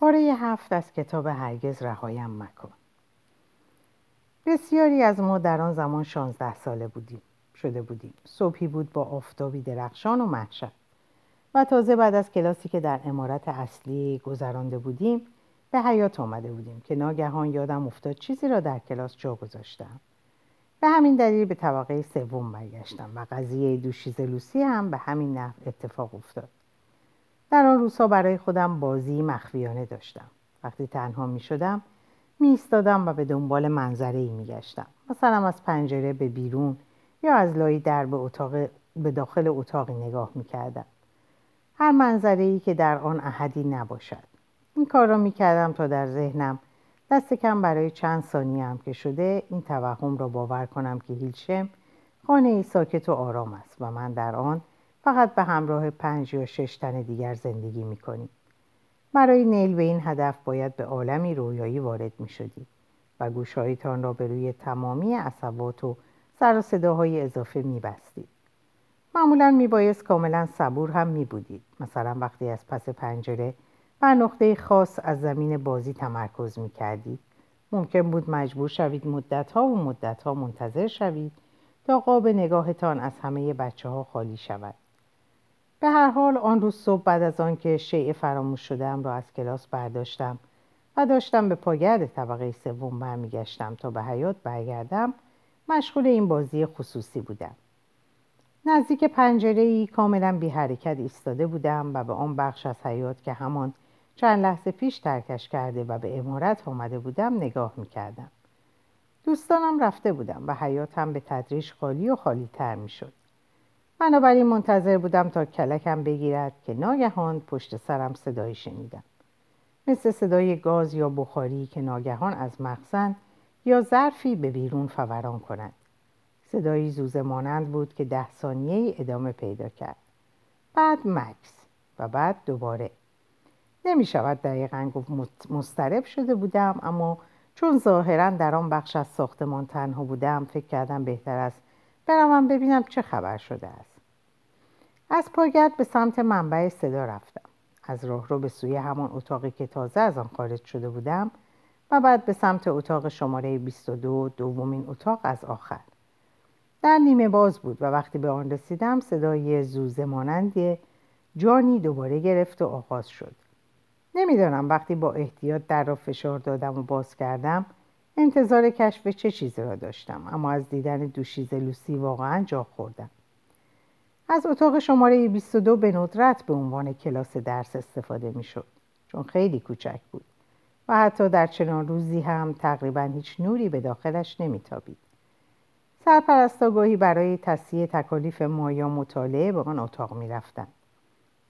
پاره هفت از کتاب هرگز رهایم مکن. بسیاری از ما در آن زمان شانزده ساله بودیم شده بودیم. صبحی بود با آفتابی درخشان و محشر. و تازه بعد از کلاسی که در امارت اصلی گذرانده بودیم به حیات آمده بودیم که ناگهان یادم افتاد چیزی را در کلاس جا گذاشتم. به همین دلیل به طبقه سوم برگشتم و قضیه دوشیز لوسی هم به همین نحو اتفاق افتاد. در آن روزها برای خودم بازی مخفیانه داشتم. وقتی تنها می شدم می ایستادم و به دنبال منظره ای می گشتم. مثلا از پنجره به بیرون یا از لای در به, اتاق به داخل اتاقی نگاه می کردم. هر منظره ای که در آن احدی نباشد. این کار را می کردم تا در ذهنم دست کم برای چند ثانیه هم که شده این توهم را باور کنم که هیلشم خانه ای ساکت و آرام است و من در آن فقط به همراه پنج یا شش تن دیگر زندگی می کنیم. برای نیل به این هدف باید به عالمی رویایی وارد می شدید و گوشهایتان را به روی تمامی عصبات و سر و صداهای اضافه می بستید. معمولا می بایست کاملا صبور هم می بودید. مثلا وقتی از پس پنجره بر نقطه خاص از زمین بازی تمرکز می کردید. ممکن بود مجبور شوید مدتها و مدتها منتظر شوید تا قاب نگاهتان از همه بچه ها خالی شود. به هر حال آن روز صبح بعد از آنکه شیء فراموش شدم را از کلاس برداشتم و داشتم به پاگرد طبقه سوم برمیگشتم تا به حیات برگردم مشغول این بازی خصوصی بودم نزدیک پنجره ای کاملا بی حرکت ایستاده بودم و به آن بخش از حیات که همان چند لحظه پیش ترکش کرده و به امارت آمده بودم نگاه می کردم. دوستانم رفته بودم و حیاتم به تدریج خالی و خالی تر می شد. بنابراین منتظر بودم تا کلکم بگیرد که ناگهان پشت سرم صدایی شنیدم. مثل صدای گاز یا بخاری که ناگهان از مخزن یا ظرفی به بیرون فوران کند. صدایی زوزه مانند بود که ده ثانیه ادامه پیدا کرد. بعد مکس و بعد دوباره. نمی شود دقیقا گفت مسترب شده بودم اما چون ظاهرا در آن بخش از ساختمان تنها بودم فکر کردم بهتر است بروم ببینم چه خبر شده است از پاگرد به سمت منبع صدا رفتم. از راه رو به سوی همان اتاقی که تازه از آن خارج شده بودم و بعد به سمت اتاق شماره 22 دومین اتاق از آخر. در نیمه باز بود و وقتی به آن رسیدم صدای زوزه مانند جانی دوباره گرفت و آغاز شد. نمی‌دانم وقتی با احتیاط در را فشار دادم و باز کردم انتظار کشف چه چیزی را داشتم اما از دیدن دوشیز لوسی واقعا جا خوردم. از اتاق شماره 22 به ندرت به عنوان کلاس درس استفاده می شد چون خیلی کوچک بود و حتی در چنان روزی هم تقریبا هیچ نوری به داخلش نمیتابید. سرپرستاگاهی برای تصیه تکالیف مایا مطالعه به آن اتاق می رفتن.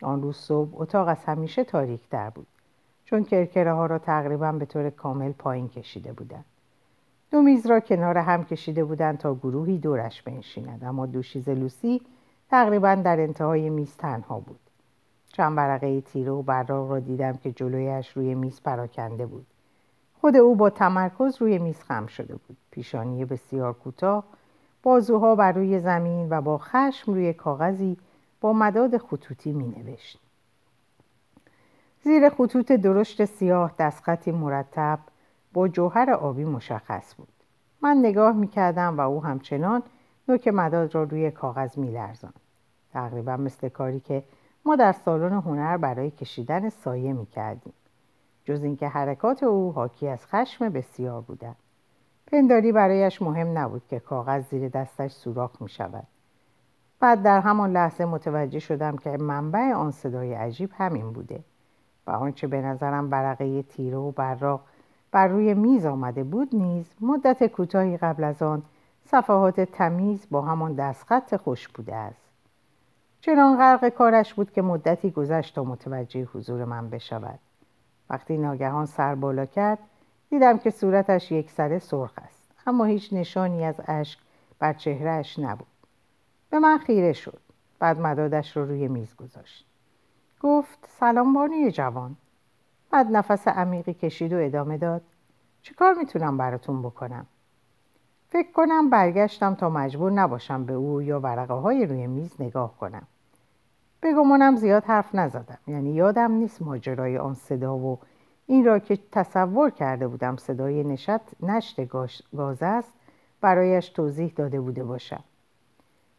آن روز صبح اتاق از همیشه تاریک در بود چون کرکره ها را تقریبا به طور کامل پایین کشیده بودند. دو میز را کنار هم کشیده بودند تا گروهی دورش بنشیند اما دوشیز لوسی تقریبا در انتهای میز تنها بود چند ورقه تیره و براق را دیدم که جلویش روی میز پراکنده بود خود او با تمرکز روی میز خم شده بود پیشانی بسیار کوتاه بازوها بر روی زمین و با خشم روی کاغذی با مداد خطوطی می نوشت. زیر خطوط درشت سیاه دستخطی مرتب با جوهر آبی مشخص بود من نگاه می کردم و او همچنان نوک مداد را روی کاغذ می لرزان. تقریبا مثل کاری که ما در سالن هنر برای کشیدن سایه می کردیم. جز اینکه حرکات او حاکی از خشم بسیار بودند. پنداری برایش مهم نبود که کاغذ زیر دستش سوراخ می شود. بعد در همان لحظه متوجه شدم که منبع آن صدای عجیب همین بوده و آنچه به نظرم برقه تیره و براق بر روی میز آمده بود نیز مدت کوتاهی قبل از آن صفحات تمیز با همان دستخط خوش بوده است چنان غرق کارش بود که مدتی گذشت تا متوجه حضور من بشود. وقتی ناگهان سر بالا کرد دیدم که صورتش یک سره سرخ است اما هیچ نشانی از اشک بر چهرهش نبود. به من خیره شد. بعد مدادش رو روی میز گذاشت. گفت سلام بانوی جوان. بعد نفس عمیقی کشید و ادامه داد چه کار می‌تونم براتون بکنم؟ فکر کنم برگشتم تا مجبور نباشم به او یا ورقه های روی میز نگاه کنم. بگمانم زیاد حرف نزدم. یعنی یادم نیست ماجرای آن صدا و این را که تصور کرده بودم صدای نشت نشت گاز است برایش توضیح داده بوده باشم.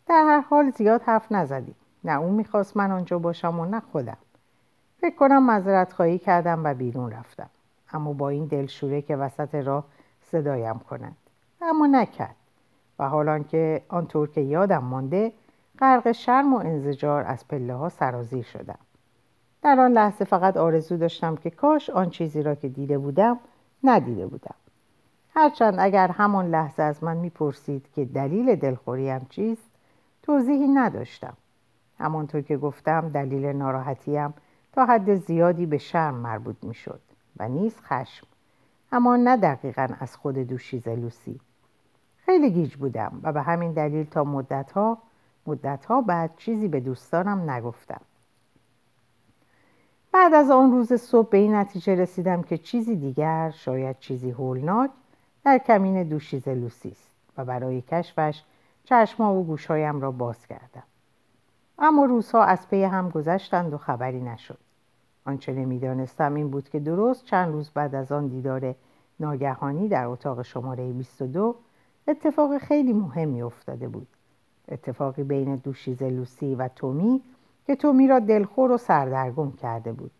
در هر حال زیاد حرف نزدیم. نه اون می‌خواست من آنجا باشم و نه خودم. فکر کنم مذارت خواهی کردم و بیرون رفتم. اما با این دلشوره که وسط راه صدایم کند اما نکرد. و حالان که آنطور که یادم مانده غرق شرم و انزجار از پله ها سرازیر شدم. در آن لحظه فقط آرزو داشتم که کاش آن چیزی را که دیده بودم ندیده بودم. هرچند اگر همان لحظه از من می‌پرسید که دلیل دلخوریم چیست توضیحی نداشتم. همانطور که گفتم دلیل ناراحتیم تا حد زیادی به شرم مربوط می‌شد و نیز خشم. اما نه دقیقا از خود دوشیزه لوسی. خیلی گیج بودم و به همین دلیل تا مدتها مدتها بعد چیزی به دوستانم نگفتم. بعد از آن روز صبح به این نتیجه رسیدم که چیزی دیگر شاید چیزی هولناک در کمین دوشیزه لوسی است و برای کشفش چشما و گوشهایم را باز کردم. اما روزها از پی هم گذشتند و خبری نشد. آنچه نمی‌دانستم این بود که درست چند روز بعد از آن دیدار ناگهانی در اتاق شماره 22 اتفاق خیلی مهمی افتاده بود. اتفاقی بین دوشیزه لوسی و تومی که تومی را دلخور و سردرگم کرده بود.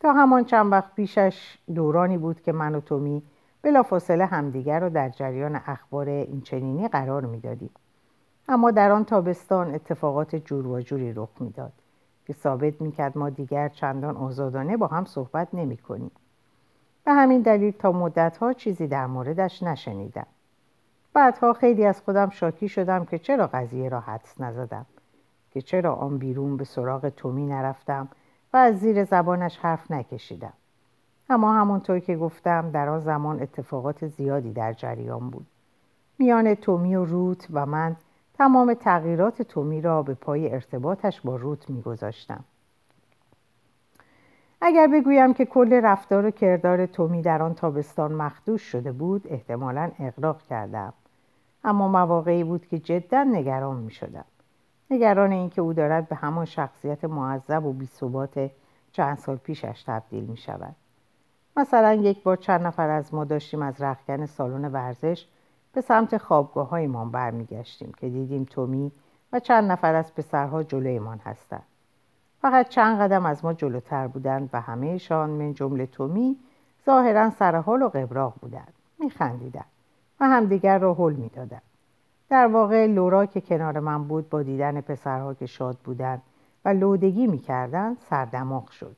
تا همان چند وقت پیشش دورانی بود که من و تومی بلافاصله همدیگر را در جریان اخبار اینچنینی قرار می‌دادیم. اما در آن تابستان اتفاقات جور و جوری رخ می‌داد که ثابت می‌کرد ما دیگر چندان آزادانه با هم صحبت نمی کنیم. به همین دلیل تا مدتها چیزی در موردش نشنیدم. بعدها خیلی از خودم شاکی شدم که چرا قضیه را حدس نزدم که چرا آن بیرون به سراغ تومی نرفتم و از زیر زبانش حرف نکشیدم. اما همونطور که گفتم در آن زمان اتفاقات زیادی در جریان بود. میان تومی و روت و من تمام تغییرات تومی را به پای ارتباطش با روت میگذاشتم. اگر بگویم که کل رفتار و کردار تومی در آن تابستان مخدوش شده بود احتمالا اقراق کردم. اما مواقعی بود که جدا نگران می شدم نگران اینکه او دارد به همان شخصیت معذب و بیثبات چند سال پیشش تبدیل می شود مثلا یک بار چند نفر از ما داشتیم از رخکن سالن ورزش به سمت خوابگاه هایمان برمیگشتیم که دیدیم تومی و چند نفر از پسرها جلویمان هستند. فقط چند قدم از ما جلوتر بودند و همهشان من جمله تومی ظاهرا سرحال و قبراق بودند. میخندیدند و همدیگر را حل می‌دادند در واقع لورا که کنار من بود با دیدن پسرها که شاد بودند و لودگی می‌کردند سردماغ شد.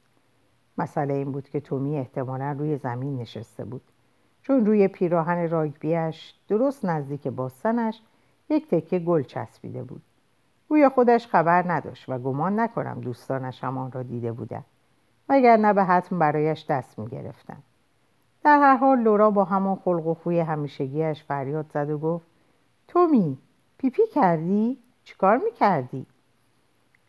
مسئله این بود که تومی احتمالا روی زمین نشسته بود. چون روی پیراهن راگبیش درست نزدیک باستنش یک تکه گل چسبیده بود. گویا خودش خبر نداشت و گمان نکنم دوستانش هم آن را دیده بودند نه به حتم برایش دست می گرفتن. در هر حال لورا با همان خلق و خوی همیشگیش فریاد زد و گفت تومی پیپی کردی؟ چیکار می‌کردی؟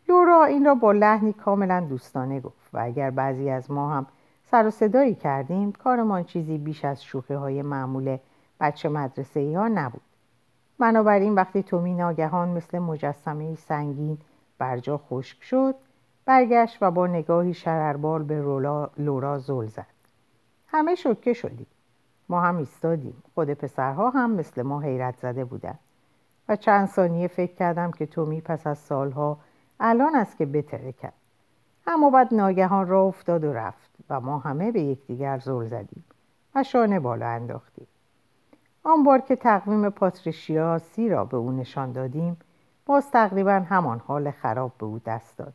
لورا این را با لحنی کاملا دوستانه گفت و اگر بعضی از ما هم سر و صدایی کردیم کارمان چیزی بیش از شوخی های معمول بچه مدرسه ای ها نبود بنابراین وقتی تومی ناگهان مثل مجسمه سنگین برجا خشک شد برگشت و با نگاهی شرربال به لورا زل زد همه شکه شدیم. ما هم ایستادیم. خود پسرها هم مثل ما حیرت زده بودند و چند ثانیه فکر کردم که تومی پس از سالها الان است که بترکد اما بعد ناگهان را افتاد و رفت و ما همه به یکدیگر زل زدیم و شانه بالا انداختیم. آن بار که تقویم پاتریشیا سی را به او نشان دادیم باز تقریبا همان حال خراب به او دست داد.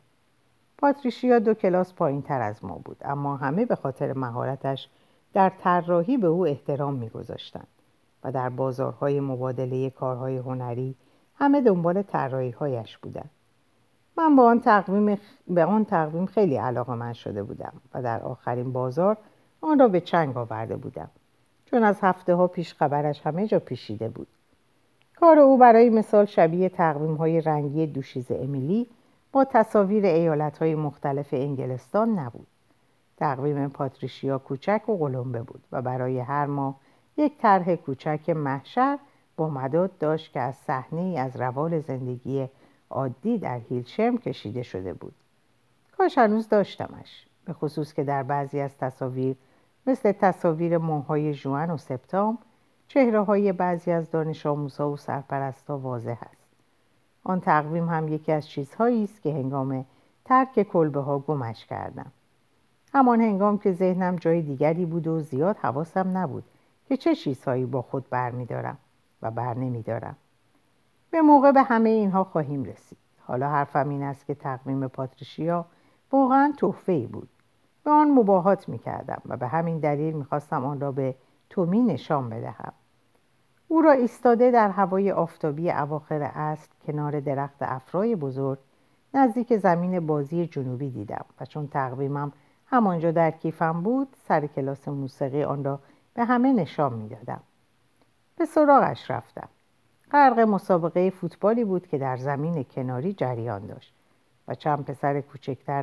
پاتریشیا دو کلاس پایین تر از ما بود اما همه به خاطر مهارتش در طراحی به او احترام میگذاشتند و در بازارهای مبادله کارهای هنری همه دنبال طراحی هایش بودند. من با آن تقویم به آن تقویم خیلی علاقه من شده بودم و در آخرین بازار آن را به چنگ آورده بودم چون از هفته ها پیش خبرش همه جا پیشیده بود. کار او برای مثال شبیه تقویم های رنگی دوشیز امیلی با تصاویر ایالت های مختلف انگلستان نبود. تقویم پاتریشیا کوچک و قلمبه بود و برای هر ماه یک طرح کوچک محشر با مداد داشت که از صحنه از روال زندگی عادی در هیلشرم کشیده شده بود. کاش هنوز داشتمش به خصوص که در بعضی از تصاویر مثل تصاویر ماهای جوان و سپتام چهره های بعضی از دانش آموزها و سرپرستا واضح است. آن تقویم هم یکی از چیزهایی است که هنگام ترک کلبه ها گمش کردم. همان هنگام که ذهنم جای دیگری بود و زیاد حواسم نبود که چه چیزهایی با خود برمیدارم و بر نمیدارم به موقع به همه اینها خواهیم رسید. حالا حرفم این است که تقویم پاتریشیا واقعا تحفه ای بود. به آن مباهات می‌کردم و به همین دلیل می‌خواستم آن را به تومی نشان بدهم. او را ایستاده در هوای آفتابی اواخر است کنار درخت افرای بزرگ نزدیک زمین بازی جنوبی دیدم و چون تقویمم همانجا در کیفم بود سر کلاس موسیقی آن را به همه نشان می‌دادم. به سراغش رفتم. غرق مسابقه فوتبالی بود که در زمین کناری جریان داشت و چند پسر کوچکتر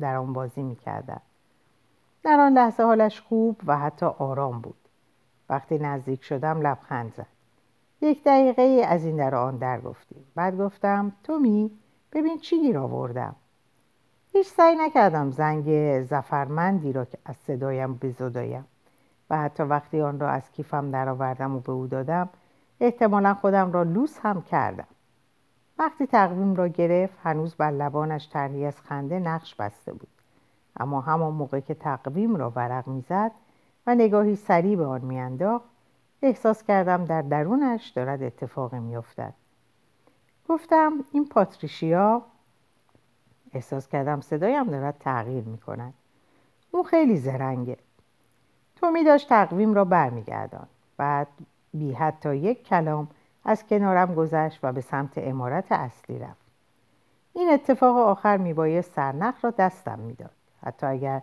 در آن بازی می‌کردند. در آن لحظه حالش خوب و حتی آرام بود. وقتی نزدیک شدم لبخند زد. یک دقیقه از این در آن در گفتیم. بعد گفتم تومی ببین چی گیر آوردم. هیچ سعی نکردم زنگ زفرمندی را که از صدایم بزدایم و حتی وقتی آن را از کیفم درآوردم و به او دادم احتمالا خودم را لوس هم کردم. وقتی تقویم را گرفت هنوز بر لبانش طرحی از خنده نقش بسته بود. اما همان موقع که تقویم را ورق می‌زد و نگاهی سریع به آن میانداخت احساس کردم در درونش دارد اتفاق میافتد. گفتم این پاتریشیا احساس کردم صدایم دارد تغییر می‌کند. او خیلی زرنگه. تو می داشت تقویم را برمیگردان بعد بی حتی یک کلام از کنارم گذشت و به سمت امارت اصلی رفت. این اتفاق آخر میبایست سرنخ را دستم می‌داد. حتی اگر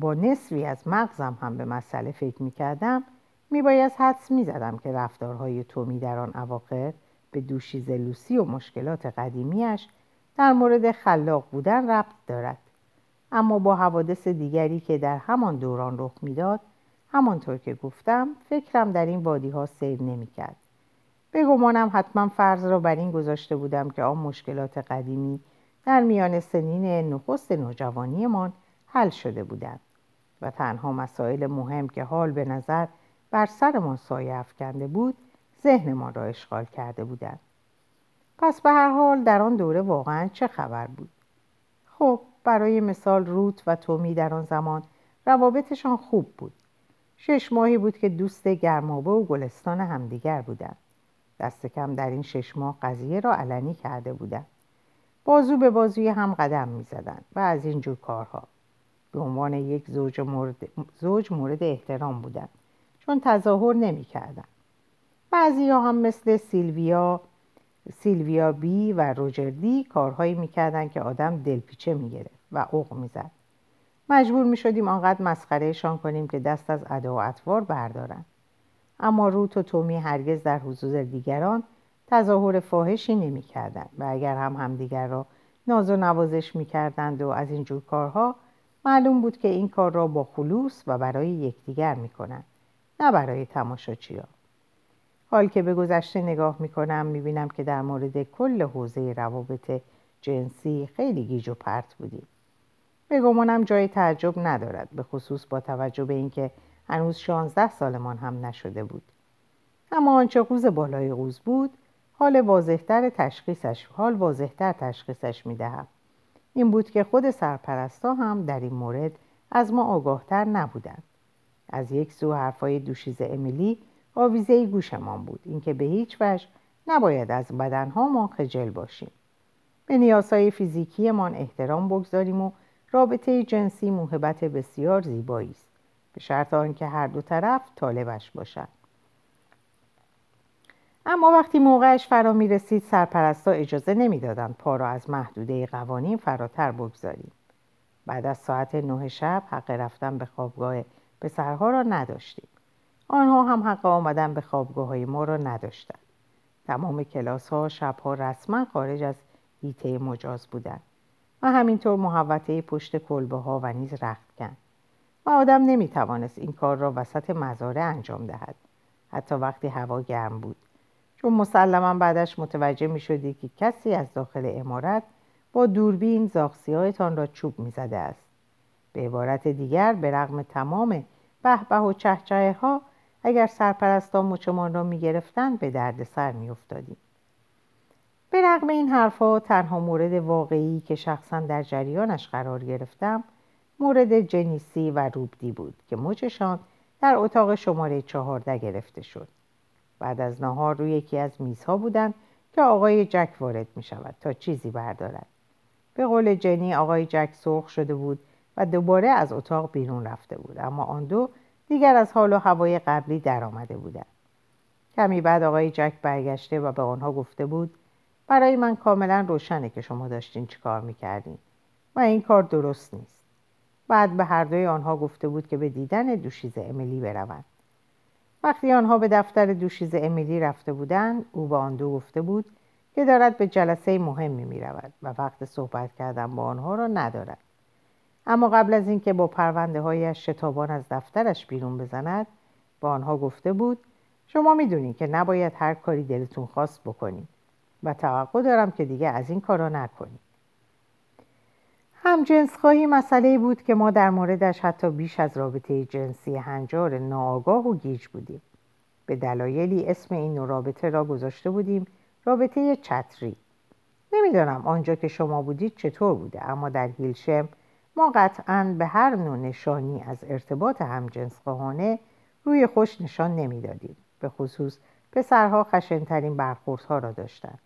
با نصفی از مغزم هم به مسئله فکر می‌کردم میبایست حدس می‌زدم که رفتارهای تومی در آن اواخر به دوشیز لوسی و مشکلات قدیمیش در مورد خلاق بودن ربط دارد. اما با حوادث دیگری که در همان دوران رخ می‌داد همانطور که گفتم فکرم در این وادی ها سیر نمی‌کرد. به گمانم حتما فرض را بر این گذاشته بودم که آن مشکلات قدیمی در میان سنین نخست نوجوانیمان حل شده بودند و تنها مسائل مهم که حال به نظر بر سرمان سایه افکنده بود ذهنمان را اشغال کرده بودند. پس به هر حال در آن دوره واقعا چه خبر بود؟ خب برای مثال روت و تومی در آن زمان روابطشان خوب بود. شش ماهی بود که دوست گرمابه و گلستان همدیگر بودند. دست کم در این شش ماه قضیه را علنی کرده بودند. بازو به بازوی هم قدم می زدن و از این جور کارها. به عنوان یک زوج مورد, زوج مورد احترام بودند چون تظاهر نمی کردن. بعضی ها هم مثل سیلویا سیلویا بی و روجر دی کارهایی می‌کردن که آدم دلپیچه می‌گرفت و اوق می‌زد. مجبور می‌شدیم آنقدر مسخرهشان کنیم که دست از ادا و اطوار بردارن. اما روت و تومی هرگز در حضور دیگران تظاهر فاحشی نمی‌کردند و اگر هم همدیگر را ناز و نوازش می‌کردند و از این جور کارها معلوم بود که این کار را با خلوص و برای یکدیگر می‌کنند نه برای تماشاچیان حال که به گذشته نگاه می‌کنم می‌بینم که در مورد کل حوزه روابط جنسی خیلی گیج و پرت بودیم. به گمانم جای تعجب ندارد به خصوص با توجه به اینکه هنوز شانزده سالمان هم نشده بود. اما آنچه قوز بالای قوز بود حال واضحتر تشخیصش حال واضحتر تشخیصش می‌دهم. این بود که خود سرپرستا هم در این مورد از ما آگاهتر نبودند. از یک سو حرفای دوشیز امیلی آویزه گوشمان بود. اینکه به هیچ وجه نباید از بدنهامان خجل باشیم. به نیازهای فیزیکیمان احترام بگذاریم و رابطه جنسی موهبت بسیار زیبایی است. به شرط آنکه هر دو طرف طالبش باشند اما وقتی موقعش فرا می رسید سرپرستا اجازه نمی‌دادند پا را از محدوده قوانین فراتر بگذاریم. بعد از ساعت نه شب حق رفتن به خوابگاه پسرها را نداشتیم. آنها هم حق آمدن به خوابگاه های ما را نداشتند. تمام کلاس ها شب ها رسما خارج از هیته مجاز بودند و همینطور محوطه پشت کلبه ها و نیز رخت و آدم نمی توانست این کار را وسط مزاره انجام دهد. حتی وقتی هوا گرم بود. چون مسلما بعدش متوجه می شدی که کسی از داخل امارت با دوربین زاخسی را چوب می زده است. به عبارت دیگر به رغم تمام به و چهچه ها اگر سرپرستان مچمان را می‌گرفتند به درد سر میافتادیم. به رغم این حرفها تنها مورد واقعی که شخصا در جریانش قرار گرفتم مورد جنیسی و روبدی بود که مچشان در اتاق شماره چهارده گرفته شد. بعد از نهار روی یکی از میزها بودند که آقای جک وارد می شود تا چیزی بردارد. به قول جنی آقای جک سرخ شده بود و دوباره از اتاق بیرون رفته بود اما آن دو دیگر از حال و هوای قبلی درآمده بودند. کمی بعد آقای جک برگشته و به آنها گفته بود برای من کاملا روشنه که شما داشتین چیکار می‌کردین و این کار درست نیست. بعد به هر دوی آنها گفته بود که به دیدن دوشیز امیلی بروند. وقتی آنها به دفتر دوشیز امیلی رفته بودند او به آن دو گفته بود که دارد به جلسه مهمی می رود و وقت صحبت کردن با آنها را ندارد. اما قبل از اینکه با پرونده هایش شتابان از دفترش بیرون بزند با آنها گفته بود شما می‌دونید که نباید هر کاری دلتون خواست بکنید و توقع دارم که دیگه از این کارا نکنید هم جنس خواهی مسئله بود که ما در موردش حتی بیش از رابطه جنسی هنجار ناآگاه و گیج بودیم. به دلایلی اسم این نوع رابطه را گذاشته بودیم رابطه چتری. نمی‌دانم آنجا که شما بودید چطور بوده اما در هیلشم ما قطعا به هر نوع نشانی از ارتباط خواهانه روی خوش نشان نمی‌دادیم. به خصوص پسرها خشنترین برخوردها را داشتند.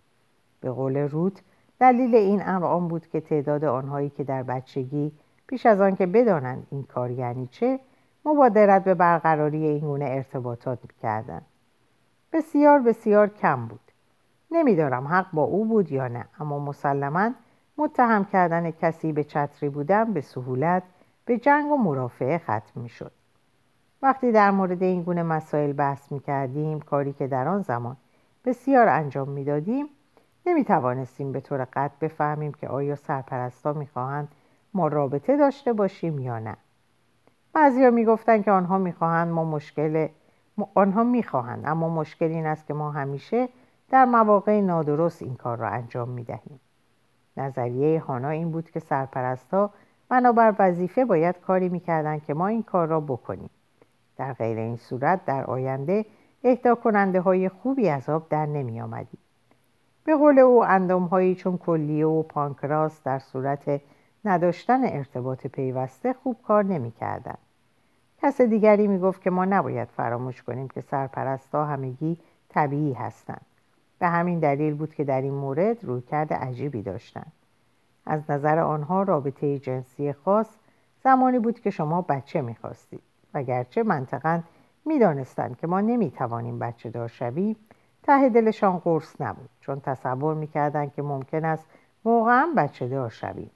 به قول روت دلیل این امر آن بود که تعداد آنهایی که در بچگی پیش از آن که بدانند این کار یعنی چه مبادرت به برقراری این گونه ارتباطات می‌کردند. بسیار بسیار کم بود. نمیدارم حق با او بود یا نه اما مسلما متهم کردن کسی به چتری بودن به سهولت به جنگ و مرافعه ختم می شد. وقتی در مورد این گونه مسائل بحث می کردیم کاری که در آن زمان بسیار انجام می دادیم نمی توانستیم به طور قطع بفهمیم که آیا سرپرستا می خواهند ما رابطه داشته باشیم یا نه بعضیا می گفتن که آنها می خواهند ما مشکل آنها می خواهند اما مشکل این است که ما همیشه در مواقع نادرست این کار را انجام می دهیم نظریه هانا این بود که سرپرستها بنابر وظیفه باید کاری می‌کردند که ما این کار را بکنیم در غیر این صورت در آینده اهدا کننده های خوبی از آب در نمی آمدیم. به قول او اندام هایی چون کلیه و پانکراس در صورت نداشتن ارتباط پیوسته خوب کار نمی کردن. کس دیگری می گفت که ما نباید فراموش کنیم که سرپرستها همگی طبیعی هستند. به همین دلیل بود که در این مورد رویکرد عجیبی داشتند. از نظر آنها رابطه جنسی خاص زمانی بود که شما بچه می‌خواستید و گرچه منطقا می‌دانستند که ما نمی‌توانیم بچه دار شویم ته دلشان قرص نبود چون تصور می‌کردند که ممکن است واقعا بچه دار شویم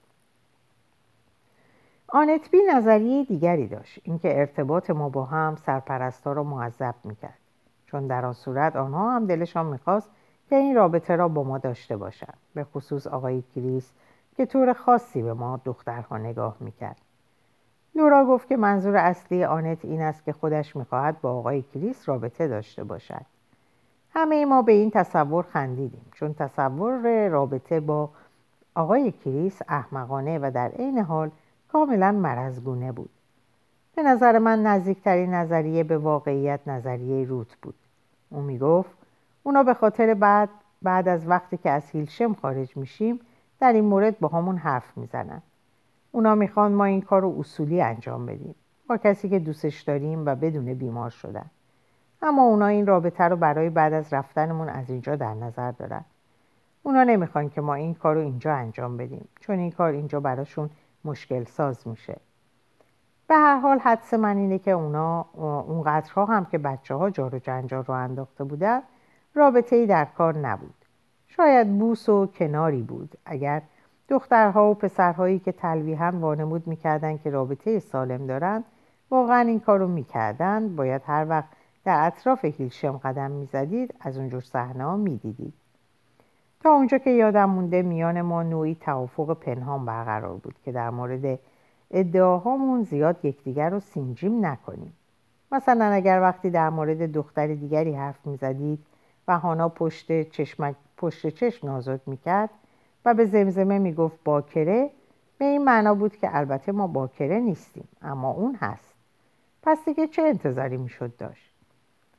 آنتبی نظریه دیگری داشت اینکه ارتباط ما با هم سرپرستا را معذب می‌کرد چون در آن صورت آنها هم دلشان می‌خواست که این رابطه را با ما داشته باشند. به خصوص آقای کریس که طور خاصی به ما دخترها نگاه می‌کرد. لورا گفت که منظور اصلی آنت این است که خودش می‌خواهد با آقای کریس رابطه داشته باشد. همه ما به این تصور خندیدیم چون تصور رابطه با آقای کریس احمقانه و در عین حال کاملا مرزگونه بود. به نظر من نزدیکترین نظریه به واقعیت نظریه روت بود. او می‌گفت اونا به خاطر بعد بعد از وقتی که از هیلشم خارج میشیم در این مورد با همون حرف می‌زنن. اونا می‌خوان ما این کار رو اصولی انجام بدیم. با کسی که دوستش داریم و بدون بیمار شدن. اما اونا این رابطه رو برای بعد از رفتنمون از اینجا در نظر دارن. اونا نمی‌خوان که ما این کار رو اینجا انجام بدیم چون این کار اینجا براشون مشکل ساز میشه. به هر حال حدس من اینه که اونا اونقدرها هم که بچه ها جار و جنجال رو انداخته بودن رابطه ای در کار نبود. شاید بوس و کناری بود. اگر دخترها و پسرهایی که تلویحا وانمود می‌کردند که رابطه سالم دارند واقعا این کار رو می‌کردند. باید هر وقت در اطراف هیلشم قدم می‌زدید از اونجور صحنه ها می‌دیدید. تا اونجا که یادم مونده میان ما نوعی توافق پنهان برقرار بود که در مورد ادعاهامون زیاد یکدیگر رو سینجیم نکنیم. مثلا اگر وقتی در مورد دختر دیگری حرف می‌زدید و هانا پشت, چشم پشت چشم نازک می‌کرد و به زمزمه می‌گفت باکره. به این معنا بود که البته ما باکره نیستیم اما اون هست. پس دیگه چه انتظاری می‌شد داشت؟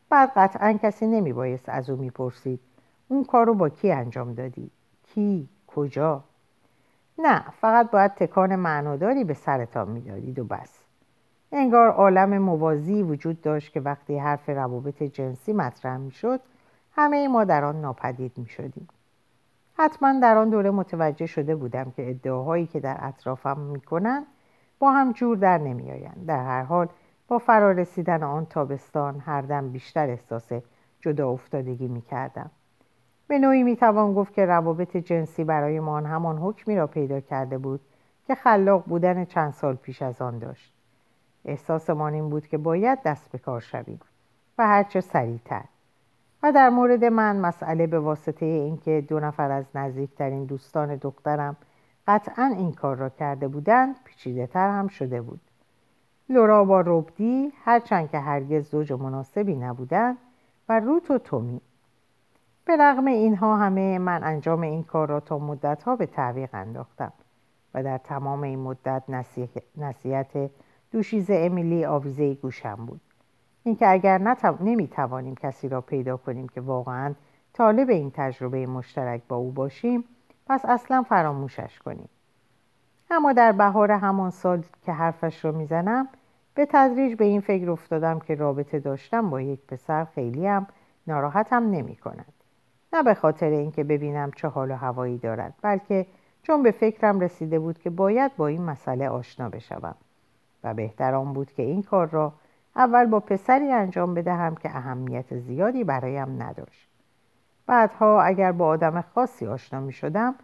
بعد قطعا کسی نمیبایست از او می‌پرسید اون کار رو با کی انجام دادی؟ کی؟ کجا؟ نه فقط باید تکان معناداری به سرتان می‌دادید و بس. انگار عالم موازی وجود داشت که وقتی حرف روابط جنسی مطرح می‌شد همه ما در آن ناپدید می شدیم. حتما در آن دوره متوجه شده بودم که ادعاهایی که در اطرافم می‌کنند با هم جور در نمیآیند در هر حال با فرارسیدن آن تابستان هر دم بیشتر احساس جدا افتادگی می کردم. به نوعی می توان گفت که روابط جنسی برای ما همان حکمی را پیدا کرده بود که خلاق بودن چند سال پیش از آن داشت. احساسمان این بود که باید دست به کار شویم و هرچه سریعتر. و در مورد من مسئله به واسطه اینکه دو نفر از نزدیکترین دوستان دخترم قطعا این کار را کرده بودند پیچیده تر هم شده بود. لورا با روبدی هرچند که هرگز زوج مناسبی نبودند و روت و تومی. به رغم اینها همه من انجام این کار را تا مدتها به تعویق انداختم و در تمام این مدت نصیحت دوشیز امیلی آویزه گوشم بود. اینکه اگر نتو... نمی‌توانیم کسی را پیدا کنیم که واقعا طالب این تجربه مشترک با او باشیم پس اصلا فراموشش کنیم اما در بهار همان سال که حرفش را می‌زنم به تدریج به این فکر افتادم که رابطه داشتم با یک پسر خیلی هم ناراحتم نمی کند. نه به خاطر اینکه ببینم چه حال و هوایی دارد بلکه چون به فکرم رسیده بود که باید با این مسئله آشنا بشوم و بهتر آن بود که این کار را اول با پسری انجام بدهم که اهمیت زیادی برایم نداشت. بعدها اگر با آدم خاصی آشنا می شدم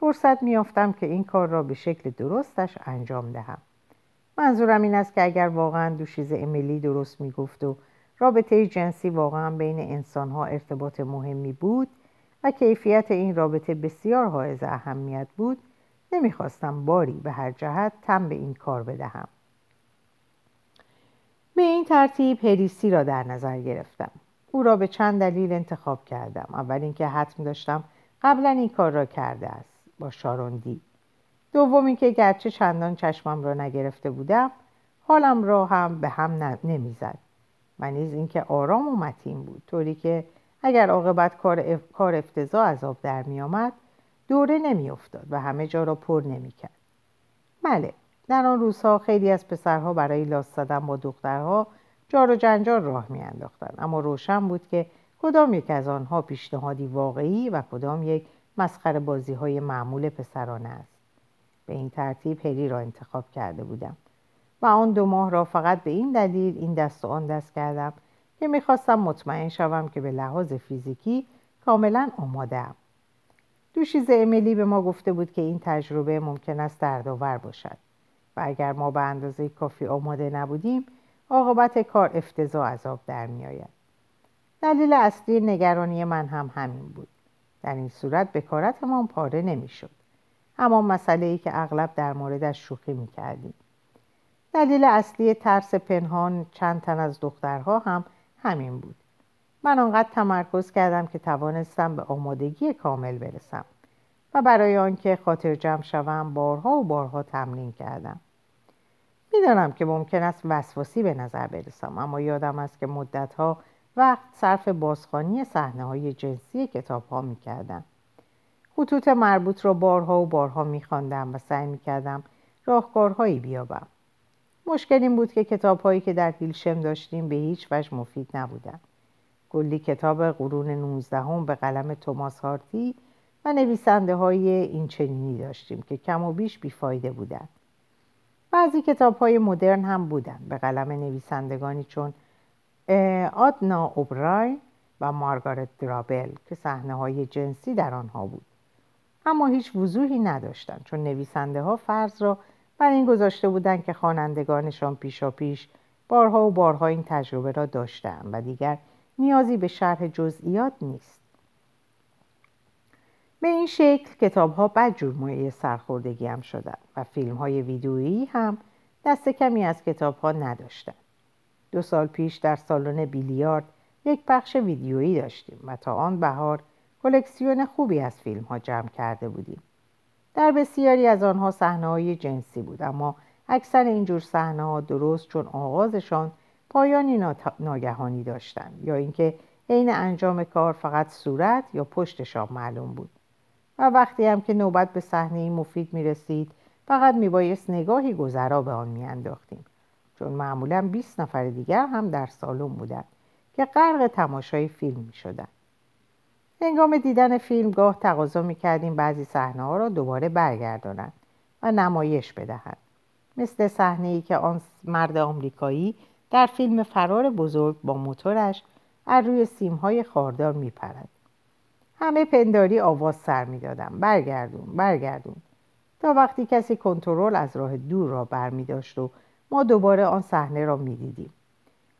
فرصت میافتم که این کار را به شکل درستش انجام دهم. منظورم این است که اگر واقعا دوشیز امیلی درست می‌گفت و رابطه جنسی واقعا بین انسانها ارتباط مهمی بود و کیفیت این رابطه بسیار حائز اهمیت بود نمی‌خواستم باری به هر جهت تم به این کار بدهم. به این ترتیب هریسی را در نظر گرفتم. او را به چند دلیل انتخاب کردم. اول اینکه حتم داشتم قبلا این کار را کرده است با شاروندی. دوم اینکه گرچه چندان چشمم را نگرفته بودم حالم را هم به هم نمی‌زد. و نیز اینکه آرام و متین بود. طوری که اگر عاقبت کار, اف... کار افتضاح از آب در می آمد دوره نمی افتاد و همه جا را پر نمی کرد بله در آن روزها خیلی از پسرها برای لاس زدن با دخترها جار و جنجال راه میانداختند. اما روشن بود که کدام یک از آنها پیشنهادی واقعی و کدام یک مسخره بازی های معمول پسرانه است. به این ترتیب هری را انتخاب کرده بودم و آن دو ماه را فقط به این دلیل این دست و آن دست کردم که می‌خواستم مطمئن شوم که به لحاظ فیزیکی کاملا آماده ام. دوشیز امیلی به ما گفته بود که این تجربه ممکن است دردآور باشد. و اگر ما به اندازه کافی آماده نبودیم عاقبت کار افتضاح عذاب در میآید. دلیل اصلی نگرانی من هم همین بود. در این صورت بکارتمان پاره نمی‌شد. اما مسئله ای که اغلب در موردش شوخی می کردیم. دلیل اصلی ترس پنهان چند تن از دخترها هم همین بود. من آنقدر تمرکز کردم که توانستم به آمادگی کامل برسم. و برای آنکه خاطر جمع شوم بارها و بارها تمرین کردم می‌دانم که ممکن است وسواسی به نظر برسم اما یادم است که مدتها وقت صرف بازخانی صحنه های جنسی کتاب ها می کردم. خطوط مربوط را بارها و بارها می و سعی می کردم راهکارهایی بیابم. مشکل این بود که کتاب هایی که در هیلشم داشتیم به هیچ وجه مفید نبودند. کلی کتاب قرون 19 به قلم توماس هارتی و نویسنده های این چنینی داشتیم که کم و بیش بیفایده بودند. بعضی کتاب های مدرن هم بودن. به قلم نویسندگانی چون آدنا اوبرای و مارگارت درابل که صحنه های جنسی در آنها بود. اما هیچ وضوحی نداشتند چون نویسنده ها فرض را بر این گذاشته بودند که خوانندگانشان پیشا پیش بارها و بارها این تجربه را داشتند و دیگر نیازی به شرح جزئیات نیست. به این شکل کتاب ها بد جور مایه سرخوردگی هم شدن و فیلم های ویدیویی هم دست کمی از کتاب ها نداشتن. دو سال پیش در سالن بیلیارد یک بخش ویدیویی داشتیم و تا آن بهار کلکسیون خوبی از فیلم ها جمع کرده بودیم. در بسیاری از آنها صحنه های جنسی بود اما اکثر اینجور صحنه ها درست چون آغازشان پایانی ناگهانی داشتند یا اینکه عین انجام کار فقط صورت یا پشتشان معلوم بود و وقتی هم که نوبت به صحنه مفید می رسید فقط می بایست نگاهی گذرا به آن می انداختیم چون معمولا 20 نفر دیگر هم در سالن بودند که غرق تماشای فیلم می شدن. هنگام دیدن فیلم گاه تقاضا می کردیم بعضی صحنه ها را دوباره برگردانند و نمایش بدهند. مثل صحنه ای که آن مرد آمریکایی در فیلم فرار بزرگ با موتورش از روی سیمهای خاردار میپرد. همه پنداری آواز سر می‌دادم. برگردون برگردون. تا وقتی کسی کنترل از راه دور را برمیداشت و ما دوباره آن صحنه را می‌دیدیم.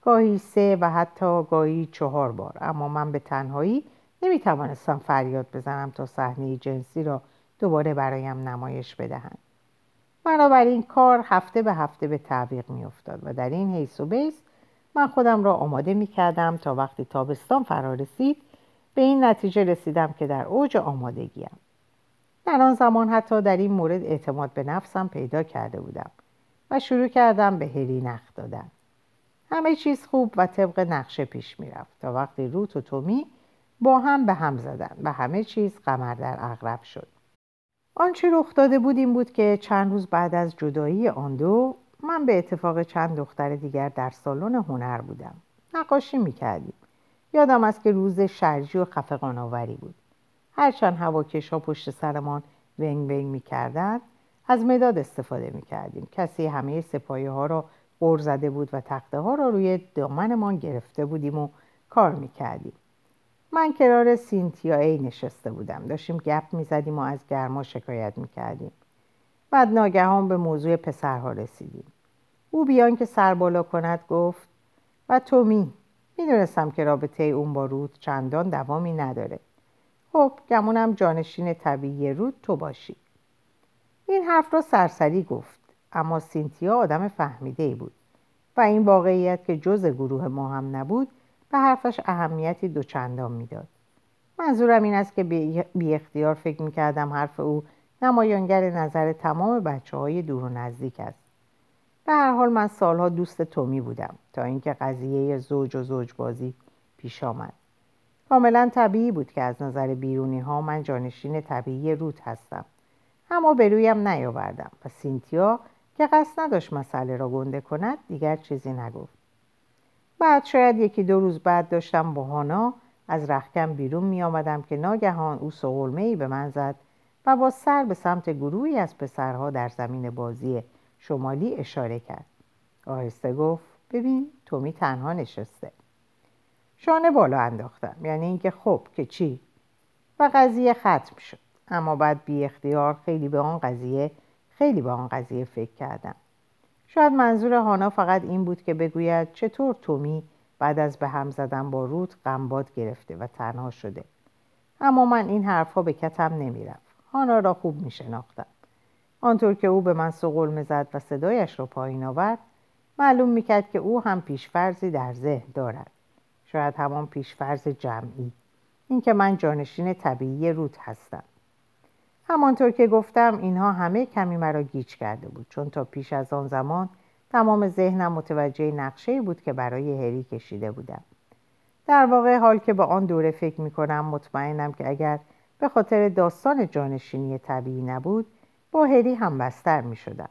گاهی سه و حتی گاهی چهار بار. اما من به تنهایی نمی توانستم فریاد بزنم تا صحنه جنسی را دوباره برایم نمایش بدهند. بنابراین کار هفته به هفته به تعویق می افتاد و در این حیث و بیس من خودم را آماده می کردم تا وقتی تابستان فرا رسید به این نتیجه رسیدم که در اوج آمادگیم. در آن زمان حتی در این مورد اعتماد به نفسم پیدا کرده بودم و شروع کردم به هری نخ دادن. همه چیز خوب و طبق نقشه پیش می‌رفت تا وقتی روت و تومی با هم به هم زدن و همه چیز قمر در اغرب شد. آنچه رخ داده بود این بود که چند روز بعد از جدایی آن دو من به اتفاق چند دختر دیگر در سالن هنر بودم. نقاشی می‌کردیم. یادم است که روز شرجی و خفقان آوری بود. هرچند هواکش ها پشت سرمان ونگ ونگ می‌کردند از مداد استفاده می‌کردیم. کسی همه سپایه ها را غور زده بود و تخته ها را روی دامنمان گرفته بودیم و کار می‌کردیم. من کنار ای نشسته بودم. داشتیم گپ می‌زدیم و از گرما شکایت می‌کردیم. بعد ناگهان به موضوع پسرها رسیدیم. او بیان که سر بالا کند گفت و تومی؟ می‌دونستم که رابطه اون با رود چندان دوامی نداره. خب گمونم جانشین طبیعی رود تو باشی. این حرف را سرسری گفت اما سینتیا آدم فهمیده بود و این واقعیت که جز گروه ما هم نبود به حرفش اهمیتی دوچندان می‌داد. منظورم این است که بی اختیار فکر می‌کردم حرف او نمایانگر نظر تمام بچه های دور و نزدیک است. به هر حال من سالها دوست تومی بودم تا اینکه قضیه زوج و زوج بازی پیش آمد. کاملا طبیعی بود که از نظر بیرونی ها من جانشین طبیعی روت هستم. اما به رویم نیاوردم و سینتیا که قصد نداشت مسئله را گنده کند دیگر چیزی نگفت. بعد شاید یکی دو روز بعد داشتم با هانا از رخکم بیرون می آمدم که ناگهان او سغلمه ای به من زد و با سر به سمت گروهی از پسرها در زمین بازی شمالی اشاره کرد. آهسته گفت ببین تومی تنها نشسته. شانه بالا انداختم یعنی اینکه خب که چی؟ و قضیه ختم شد. اما بعد بی اختیار خیلی به آن قضیه خیلی به آن قضیه فکر کردم. شاید منظور هانا فقط این بود که بگوید چطور تومی بعد از به هم زدن با رود غمباد گرفته و تنها شده. اما من این حرفها به کتم نمی‌رفت. هانا را خوب می شناختم آنطور که او به من سقل زد و صدایش را پایین آورد معلوم می‌کرد که او هم پیشفرزی در ذهن دارد. شاید همان پیشفرز جمعی. اینکه من جانشین طبیعی رود هستم. همانطور که گفتم اینها همه کمی مرا گیج کرده بود چون تا پیش از آن زمان تمام ذهنم متوجه نقشه بود که برای هری کشیده بودم. در واقع حال که به آن دوره فکر می کنم مطمئنم که اگر به خاطر داستان جانشینی طبیعی نبود با هری هم بستر می شدم.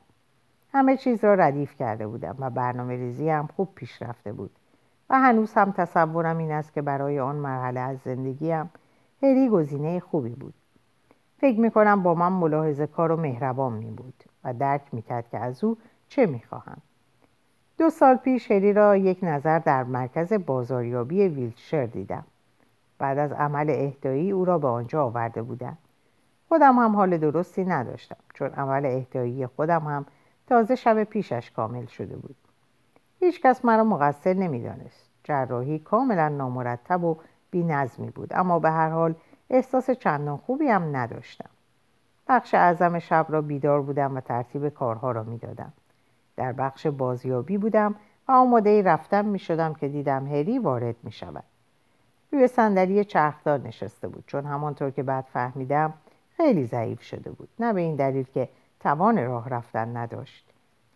همه چیز را ردیف کرده بودم و برنامه ریزی هم خوب پیش رفته بود و هنوز هم تصورم این است که برای آن مرحله از زندگیم هری گزینه خوبی بود فکر می کنم با من ملاحظه کار و مهربان می بود و درک می کرد که از او چه می خواهم. دو سال پیش هری را یک نظر در مرکز بازاریابی ویلتشر دیدم. بعد از عمل اهدایی او را به آنجا آورده بودم. خودم هم حال درستی نداشتم چون عمل اهدایی خودم هم تازه شب پیشش کامل شده بود. هیچ کس مرا مقصر نمی‌دانست. جراحی کاملا نامرتب و بی نظمی بود اما به هر حال احساس چندان خوبی هم نداشتم بخش اعظم شب را بیدار بودم و ترتیب کارها را می‌دادم در بخش بازیابی بودم و آماده رفتم می شدم که دیدم هری وارد می شود روی صندلی چرخدار نشسته بود چون همانطور که بعد فهمیدم خیلی ضعیف شده بود. نه به این دلیل که توان راه رفتن نداشت.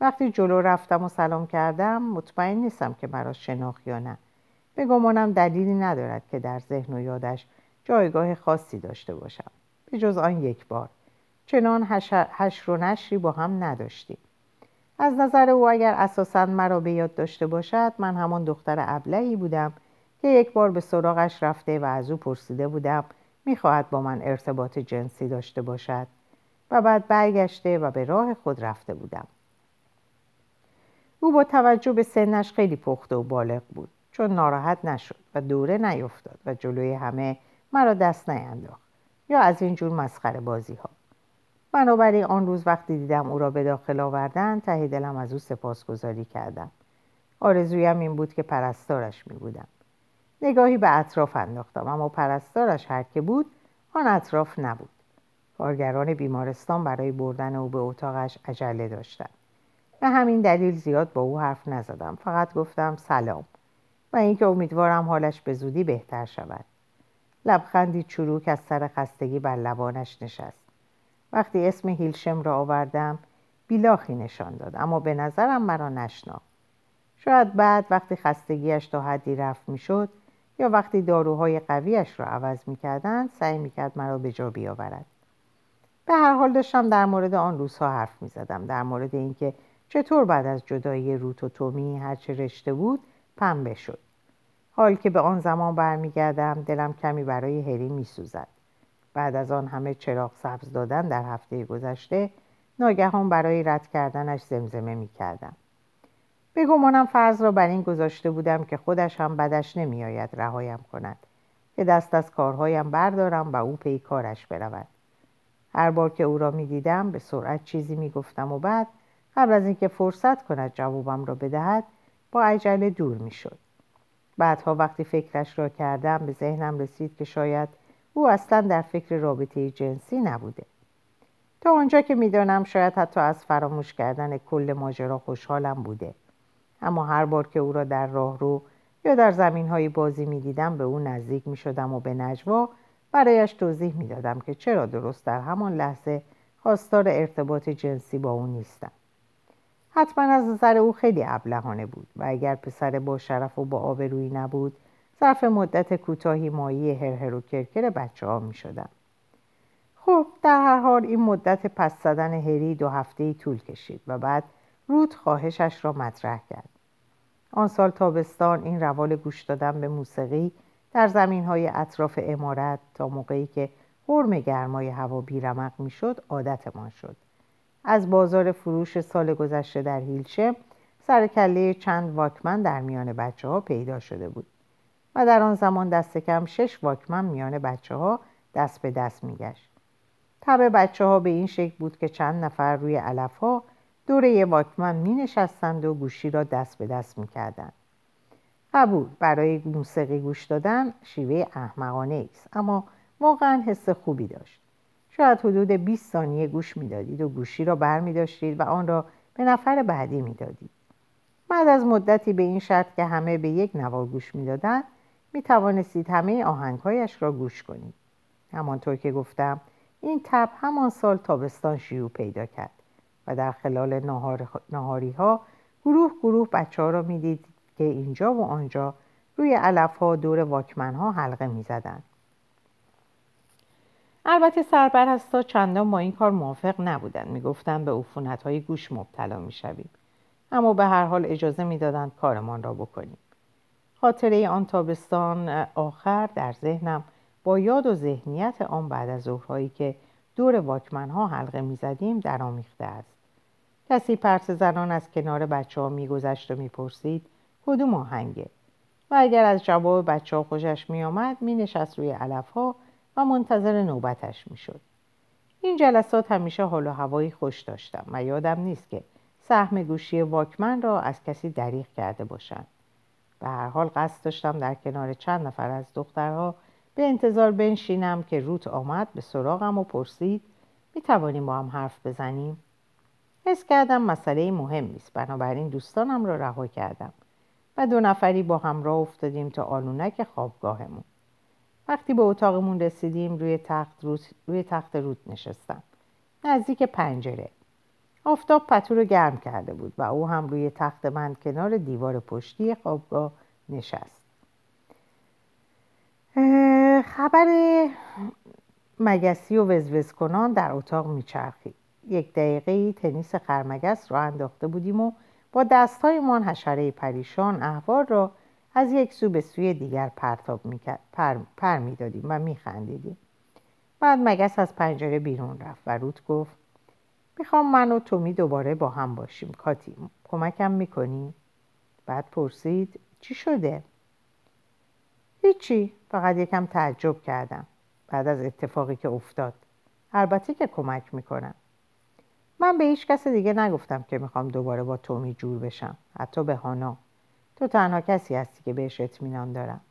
وقتی جلو رفتم و سلام کردم مطمئن نیستم که مرا شناخت یا نه. به گمانم دلیلی ندارد که در ذهن و یادش جایگاه خاصی داشته باشم. به جز آن یک بار. چنان هشر و نشری با هم نداشتیم. از نظر او اگر اساسا مرا به یاد داشته باشد من همان دختر ابلهی بودم که یک بار به سراغش رفته و از او پرسیده بودم می‌خواهد با من ارتباط جنسی داشته باشد و بعد برگشته و به راه خود رفته بودم. او با توجه به سنش خیلی پخته و بالغ بود چون ناراحت نشد و دوره نیفتاد و جلوی همه مرا دست نینداخت یا از این جور مسخره بازی ها بنابراین آن روز وقتی دیدم او را به داخل آوردن ته دلم از او سپاسگزاری کردم. آرزویم این بود که پرستارش می بودم نگاهی به اطراف انداختم اما پرستارش هر که بود آن اطراف نبود. کارگران بیمارستان برای بردن او به اتاقش عجله داشتند. به همین دلیل زیاد با او حرف نزدم. فقط گفتم سلام و اینکه امیدوارم حالش به زودی بهتر شود. لبخندی چروک از سر خستگی بر لبانش نشست. وقتی اسم هیلشم را آوردم بیلاخی نشان داد اما به نظرم مرا نشناخت. شاید بعد وقتی خستگیش تا حدی رفت می‌شد یا وقتی داروهای قویش را عوض می‌کردند سعی می‌کرد مرا به جا بیاورد. به هر حال داشتم در مورد آن روزها حرف می‌زدم در مورد اینکه چطور بعد از جدایی روت و تومی هرچه رشته بود پنبه شد حال که به آن زمان برمیگردم دلم کمی برای هری میسوزد. بعد از آن همه چراغ سبز دادن در هفته گذشته ناگهان برای رد کردنش زمزمه می‌کردم. به گمانم فرض را بر این گذاشته بودم که خودش هم بدش نمیآید رهایم کند. که دست از کارهایم بردارم و او پی کارش برود. هر بار که او را می‌دیدم به سرعت چیزی می‌گفتم و بعد قبل از اینکه فرصت کند جوابم را بدهد با عجله دور می‌شد. بعدها وقتی فکرش را کردم به ذهنم رسید که شاید او اصلا در فکر رابطه جنسی نبوده. تا آنجا که می‌دانم شاید حتی از فراموش کردن کل ماجرا خوشحالم بوده. اما هر بار که او را در راه رو یا در زمین های بازی می دیدم به او نزدیک می شدم و به نجوا برایش توضیح می دادم که چرا درست در همان لحظه خواستار ارتباط جنسی با او نیستم حتما از نظر او خیلی ابلهانه بود و اگر پسر با شرف و با آبرویی نبود ظرف مدت کوتاهی مایی هرهر و کرکر بچه ها می شدم. خب در هر حال این مدت پس زدن هری دو هفته طول کشید و بعد رود خواهشش را مطرح کرد. آن سال تابستان این روال گوش دادن به موسیقی در زمین های اطراف امارت تا موقعی که حرم گرمای هوا بیرمق می‌شد عادتمان شد. از بازار فروش سال گذشته در هیلشم سر کله چند واکمن در میان بچه ها پیدا شده بود و در آن زمان دست کم شش واکمن میان بچه ها دست به دست میگشت. تب بچه ها به این شکل بود که چند نفر روی علف ها دور یه واکمن می نشستند و گوشی را دست به دست می کردند. قبول برای موسیقی گوش دادن شیوه احمقانه است اما واقعا حس خوبی داشت. شاید حدود 20 ثانیه گوش می‌دادید و گوشی را بر می داشتید و آن را به نفر بعدی می‌دادید. بعد از مدتی به این شرط که همه به یک نوا گوش می‌دادند می توانستید همه آهنگهایش را گوش کنید. همانطور که گفتم این تب همان سال تابستان شیوع پیدا کرد و در خلال نهار... نهاری ها گروه گروه بچه ها را می‌دید که اینجا و آنجا روی علف ها دور واکمن ها حلقه می زدن. البته سرپرستا چندان با این کار موافق نبودند. می‌گفتند به عفونت های گوش مبتلا می‌شویم. اما به هر حال اجازه می‌دادند کارمان را بکنیم. خاطره آن تابستان آخر در ذهنم با یاد و ذهنیت آن بعد از ظهرهایی که دور واکمن ها حلقه می‌زدیم درآمیخته است. کسی پرس زنان از کنار بچه ها میگذشت و می‌پرسید کدوم آهنگه؟ و اگر از جواب بچه ها خوشش میآمد مینشست روی علف ها و منتظر نوبتش می‌شد. این جلسات همیشه حال و هوایی خوش داشتم و یادم نیست که سهم گوشی واکمن را از کسی دریغ کرده باشند. به هر حال قصد داشتم در کنار چند نفر از دخترها به انتظار بنشینم که روت آمد به سراغم و پرسید می توانیم با هم حرف بزنیم؟ حس کردم مسئله مهم نیست. بنابراین دوستانم را رها کردم و دو نفری با هم راه افتادیم تا آلونک خوابگاهمون. وقتی به اتاقمون رسیدیم روی تخت, روی تخت رود نشستم. نزدیک پنجره. آفتاب پتو رو گرم کرده بود و او هم روی تخت من کنار دیوار پشتی خوابگاه نشست. خبر مگسی و وزوز کنان در اتاق میچرخید. یک دقیقه تنیس خرمگس را انداخته بودیم و با دستهایمان حشره پریشان احوار را از یک سو به سوی دیگر پرتاب می پر, پر می دادیم و می خندیدیم. بعد مگس از پنجره بیرون رفت و روت گفت می‌خوام من و تومی دوباره با هم باشیم کاتی کمکم می‌کنی؟ بعد پرسید چی شده؟ هیچی فقط یکم تعجب کردم بعد از اتفاقی که افتاد البته که کمک می‌کنم من به هیچ کس دیگه نگفتم که می‌خوام دوباره با تومی جور بشم. حتی به هانا. تو تنها کسی هستی که بهش اطمینان دارم.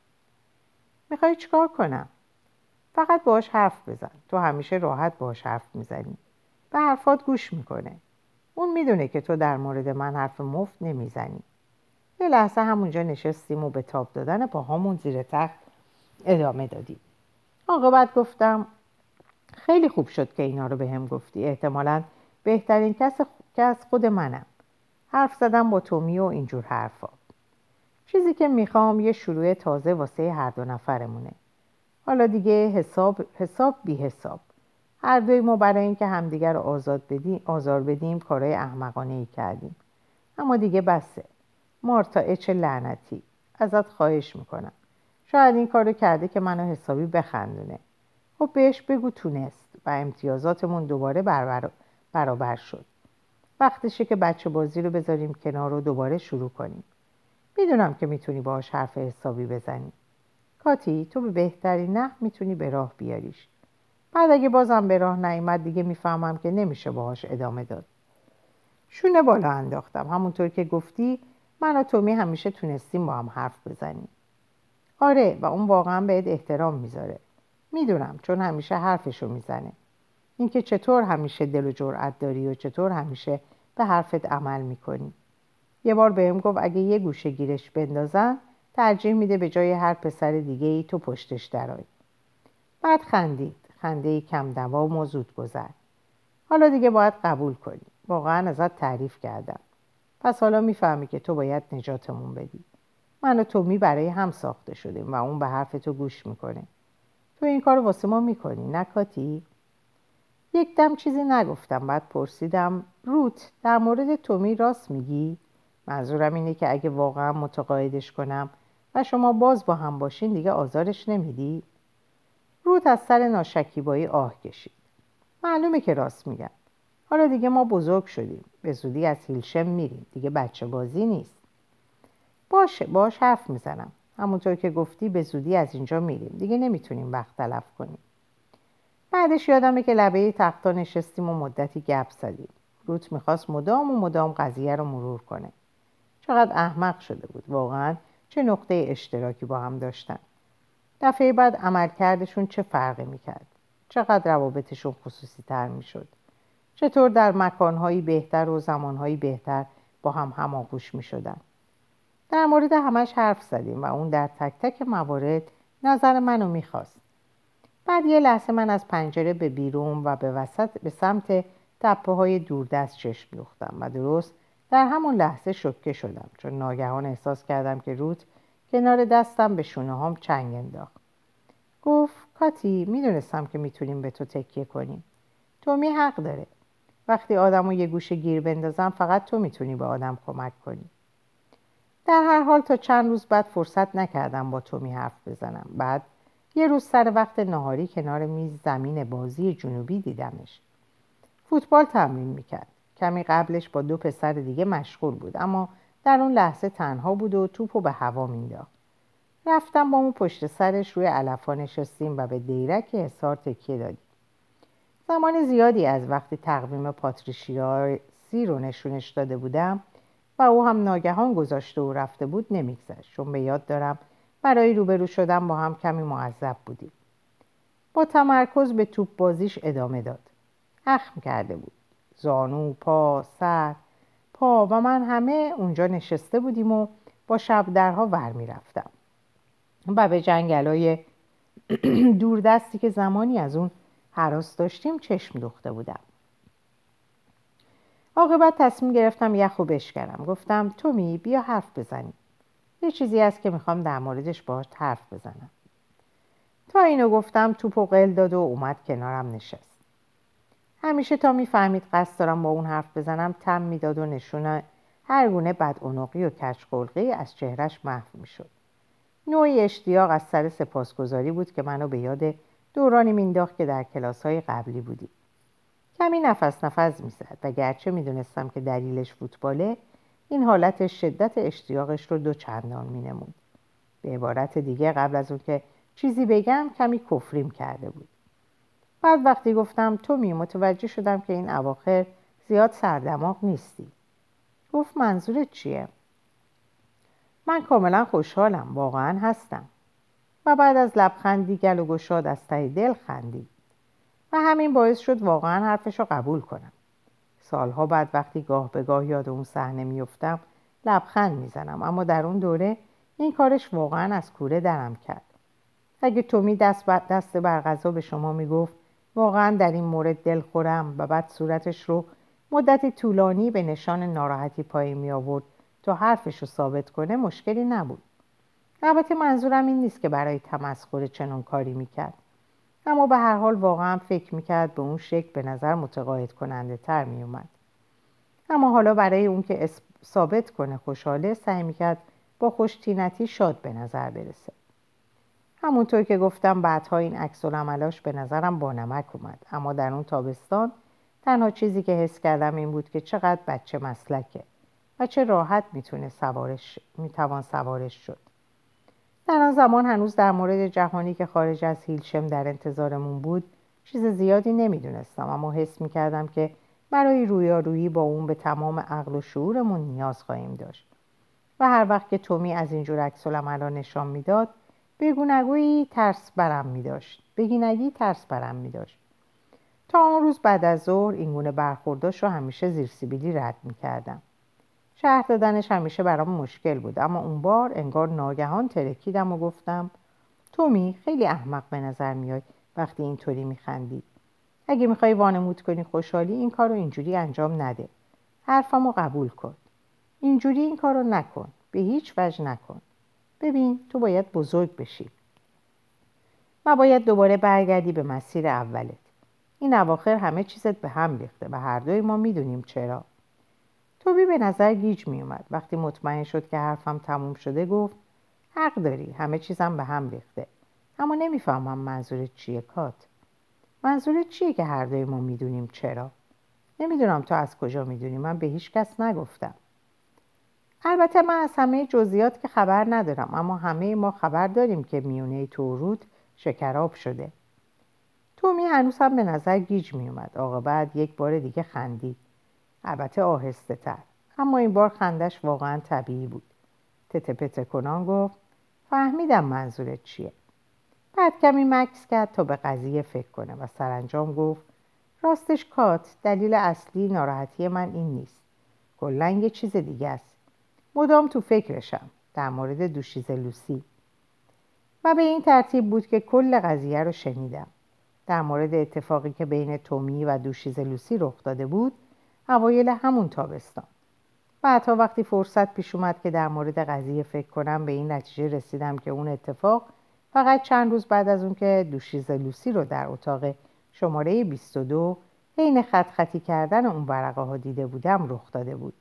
می‌خوای چیکار کنم؟ فقط باش حرف بزن. تو همیشه راحت باش حرف می‌زنی. به حرفات گوش می‌کنه. اون می‌دونه که تو در مورد من حرف مفت نمی‌زنی. یه لحظه همونجا نشستیم و به تاب دادن پاهامون زیر تخت ادامه دادیم. بعد گفتم خیلی خوب شد که اینا رو به هم گفتی. احتمالا بهترین کس از خود منم. حرف زدم با تومی و اینجور حرفا. چیزی که می‌خوام یه شروع تازه واسه هر دو نفرمونه. حالا دیگه حساب حساب بی حساب. هر دوی ما برای اینکه همدیگر آزاد بدیم آزار بدیم کارهای احمقانه ای کردیم. اما دیگه بسه. مارتا اچ لعنتی. ازت خواهش می‌کنم. شاید این کارو کرده که منو حسابی بخندونه. خب بهش بگو تونست و امتیازاتمون دوباره برابر, برابر شد. وقتشه که بچه بازی رو بذاریم کنار رو دوباره شروع کنیم. می‌دونم که می‌تونی باهاش حرف حسابی بزنی. کاتی تو به بهترین نه می‌تونی به راه بیاریش. بعد اگه بازم به راه نیومد دیگه می‌فهمم که نمیشه باهاش ادامه داد. شونه بالا انداختم. همونطور که گفتی من و تومی همیشه تونستیم با هم حرف بزنیم. آره و اون واقعا بهت احترام می‌ذاره. می‌دونم چون همیشه حرفشو می‌زنه. اینکه چطور همیشه دل و جرأت داری و چطور همیشه به حرفت عمل می‌کنی. یه بار بهم گفت اگه یه گوشه گیرش بندازن ترجیح میده به جای هر پسر دیگه ای تو پشتش درای بعد خندید. خنده کم دوام و زود گذر حالا دیگه باید قبول کنی. واقعا ازت تعریف کردم. پس حالا می‌فهمی که تو باید نجاتمون بدی. من و تومی برای هم ساخته شدیم و اون به حرف تو گوش می‌کنه. تو این کار واسه ما می‌کنی نکاتی؟ یک دم چیزی نگفتم بعد پرسیدم روت در مورد تومی راست میگی؟ منظورم اینه که اگه واقعا متقاعدش کنم و شما باز با هم باشین دیگه آزارش نمیدی؟ روت از سر ناشکیبایی آه کشید. معلومه که راست میگم حالا دیگه ما بزرگ شدیم. به زودی از هیلشم میریم. دیگه بچه بازی نیست. باشه باش حرف می‌زنم. همونطور که گفتی به زودی از اینجا میریم. دیگه نمی‌تونیم وقت تلف کنیم. بعدش یادمه که لبه تختا نشستیم و مدتی گپ زدیم. روت می‌خواست مدام و مدام قضیه رو مرور کنه. چقدر احمق شده بود. واقعا چه نقطه اشتراکی با هم داشتن. دفعه بعد عملکردشون چه فرقی می‌کرد؟ چقدر روابطشون خصوصی تر می‌شد؟ چطور در مکانهایی بهتر و زمانهایی بهتر با هم هماغوش می‌شدن؟ در مورد همش حرف زدیم و اون در تک تک موارد نظر منو می‌خواست. بعد یه لحظه من از پنجره به بیرون و به وسط به سمت تپه های دوردست چشم دوختم و درست در همون لحظه شکه شدم چون ناگهان احساس کردم که روت کنار دستم به شونه هم چنگ انداخت. گفت کاتی می‌دونستم که می‌تونیم به تو تکیه کنیم. تومی حق داره. وقتی آدم یه گوشه گیر بندازم فقط تو می‌تونی به آدم کمک کنی. در هر حال تا چند روز بعد فرصت نکردم با تومی حرف بزنم. بعد یه روز سر وقت نهاری کنار میز زمین بازی جنوبی دیدمش. فوتبال تمرین می‌کرد. کمی قبلش با دو پسر دیگه مشغول بود اما در اون لحظه تنها بود و توپو به هوا مینداخت رفتم با اون پشت سرش روی علفا نشستیم و به دیرک حسار تکیه دادیم. زمان زیادی از وقتی تقویم پاتریشیاسی رو نشونش داده بودم و او هم ناگهان گذاشته و رفته بود نمیگذشت. چون به یاد دارم برای روبرو شدن با هم کمی معذب بودیم. با تمرکز به توپ بازیش ادامه داد. اخم کرده بود. زانو، پا، سر، پا و من همه اونجا نشسته بودیم و با شب درها ور می‌رفتم و به جنگلای دوردستی که زمانی از اون حراس داشتیم چشم دوخته بودم. عاقبت تصمیم گرفتم یخ و بشکنم. گفتم تومی بیا حرف بزنیم. یه چیزی هست که می‌خوام در موردش باهات حرف بزنم. تا اینو گفتم توپ و قل داد و اومد کنارم نشست. همیشه تا می‌فهمید قصد دارم با اون حرف بزنم تم می‌داد و نشونه. هر گونه بدعنقی و کچقلقی از چهرش محو می‌شد. نوعی اشتیاق از سر سپاسگزاری بود که منو به یاد دورانی مینداخت که در کلاس های قبلی بودیم. کمی نفس نفس می‌زد و گرچه می‌دونستم که دلیلش فوتباله این حالت شدت اشتیاقش رو دو چندان مینمود. به عبارت دیگه قبل از اون که چیزی بگم کمی کفریم کرده بود. بعد وقتی گفتم تو می متوجه شدم که این اواخر زیاد سردماغ نیستی. گفت منظورت چیه؟ من کاملا خوشحالم واقعا هستم. و بعد از لبخندی گل و گشاد از ته دل خندید. و همین باعث شد واقعا حرفش رو قبول کنم. سالها بعد وقتی گاه به گاه یاد اون صحنه میفتم لبخند می‌زنم. اما در اون دوره این کارش واقعا از کوره درم کرد. اگه تومی دست, دست بر غذا به شما می‌گفت واقعا در این مورد دل خورم و بعد صورتش رو مدتی طولانی به نشان ناراحتی پایی می آورد تا حرفش رو ثابت کنه مشکلی نبود. البته منظورم این نیست که برای تمسخر چنون کاری می‌کرد. اما به هر حال واقعا فکر می‌کرد به اون شکل به نظر متقاعد کننده تر میومد اما حالا برای اون که ثابت کنه خوشحاله سعی می‌کرد با خوش تینتی شاد به نظر برسه. همونطور که گفتم بعدها این عکس عملاش به نظرم با نمک اومد. اما در اون تابستان تنها چیزی که حس کردم این بود که چقدر بچه مسلکه و چه راحت می‌تونه سوارش می‌توان سوارش شد. در آن زمان هنوز در مورد جهانی که خارج از هیلشم در انتظارمون بود چیز زیادی نمی‌دونستم. اما حس می‌کردم که برای رویارویی با اون به تمام عقل و شعورمون نیاز خواهیم داشت. و هر وقت که تومی از اینجور عکس نشان می‌داد بگونگویی ترس برم می داشت بگینگی ترس برم می داشت تا آن روز بعد از ظهر این گونه برخورداش رو همیشه زیر سیبیلی رد می کردم شهر دادنش همیشه برام مشکل بود. اما اون بار انگار ناگهان ترکیدم و گفتم تومی خیلی احمق به نظر میاد وقتی اینطوری میخندی. اگه می‌خوای وانمود کنی خوشحالی این کار رو اینجوری انجام نده. حرفمو قبول کن. اینجوری این کار رو نکن. به هیچ وجه نکن. ببین تو باید بزرگ بشی. و باید دوباره برگردی به مسیر اولت. این اواخر همه چیزت به هم ریخته و هر دوی ما می‌دونیم چرا. توبی به نظر گیج میومد وقتی مطمئن شد که حرفم تموم شده گفت حق داری همه چیزم به هم ریخته. اما نمی‌فهمم منظورت چیه کات. منظورت چیه که هر دوی ما می‌دونیم چرا؟ نمی‌دونم تو از کجا می‌دونی من به هیچ کس نگفتم. البته من از همه جزئیات که خبر ندارم اما همه ما خبر داریم که میونه تو رود شکراب شده. تومی هنوز هم به نظر گیج میومد آقا بعد یک بار دیگه خندید. البته آهسته تر. اما این بار خندش واقعا طبیعی بود. تته پته کنان گفت فهمیدم منظورت چیه. بعد کمی مکس کرد تا به قضیه فکر کنه و سرانجام گفت راستش کات دلیل اصلی ناراحتی من این نیست. کلا یه چیز دیگه است. مدام تو فکرشم در مورد دوشیز لوسی. و به این ترتیب بود که کل قضیه رو شنیدم. در مورد اتفاقی که بین تومی و دوشیز لوسی رخ داده بود اوایل همون تابستان. بعدها وقتی فرصت پیش اومد که در مورد قضیه فکر کنم به این نتیجه رسیدم که اون اتفاق فقط چند روز بعد از اون که دوشیز لوسی رو در اتاق شماره 22 حین خط خطی کردن اون ورقه ها دیده بودم رخ داده بود.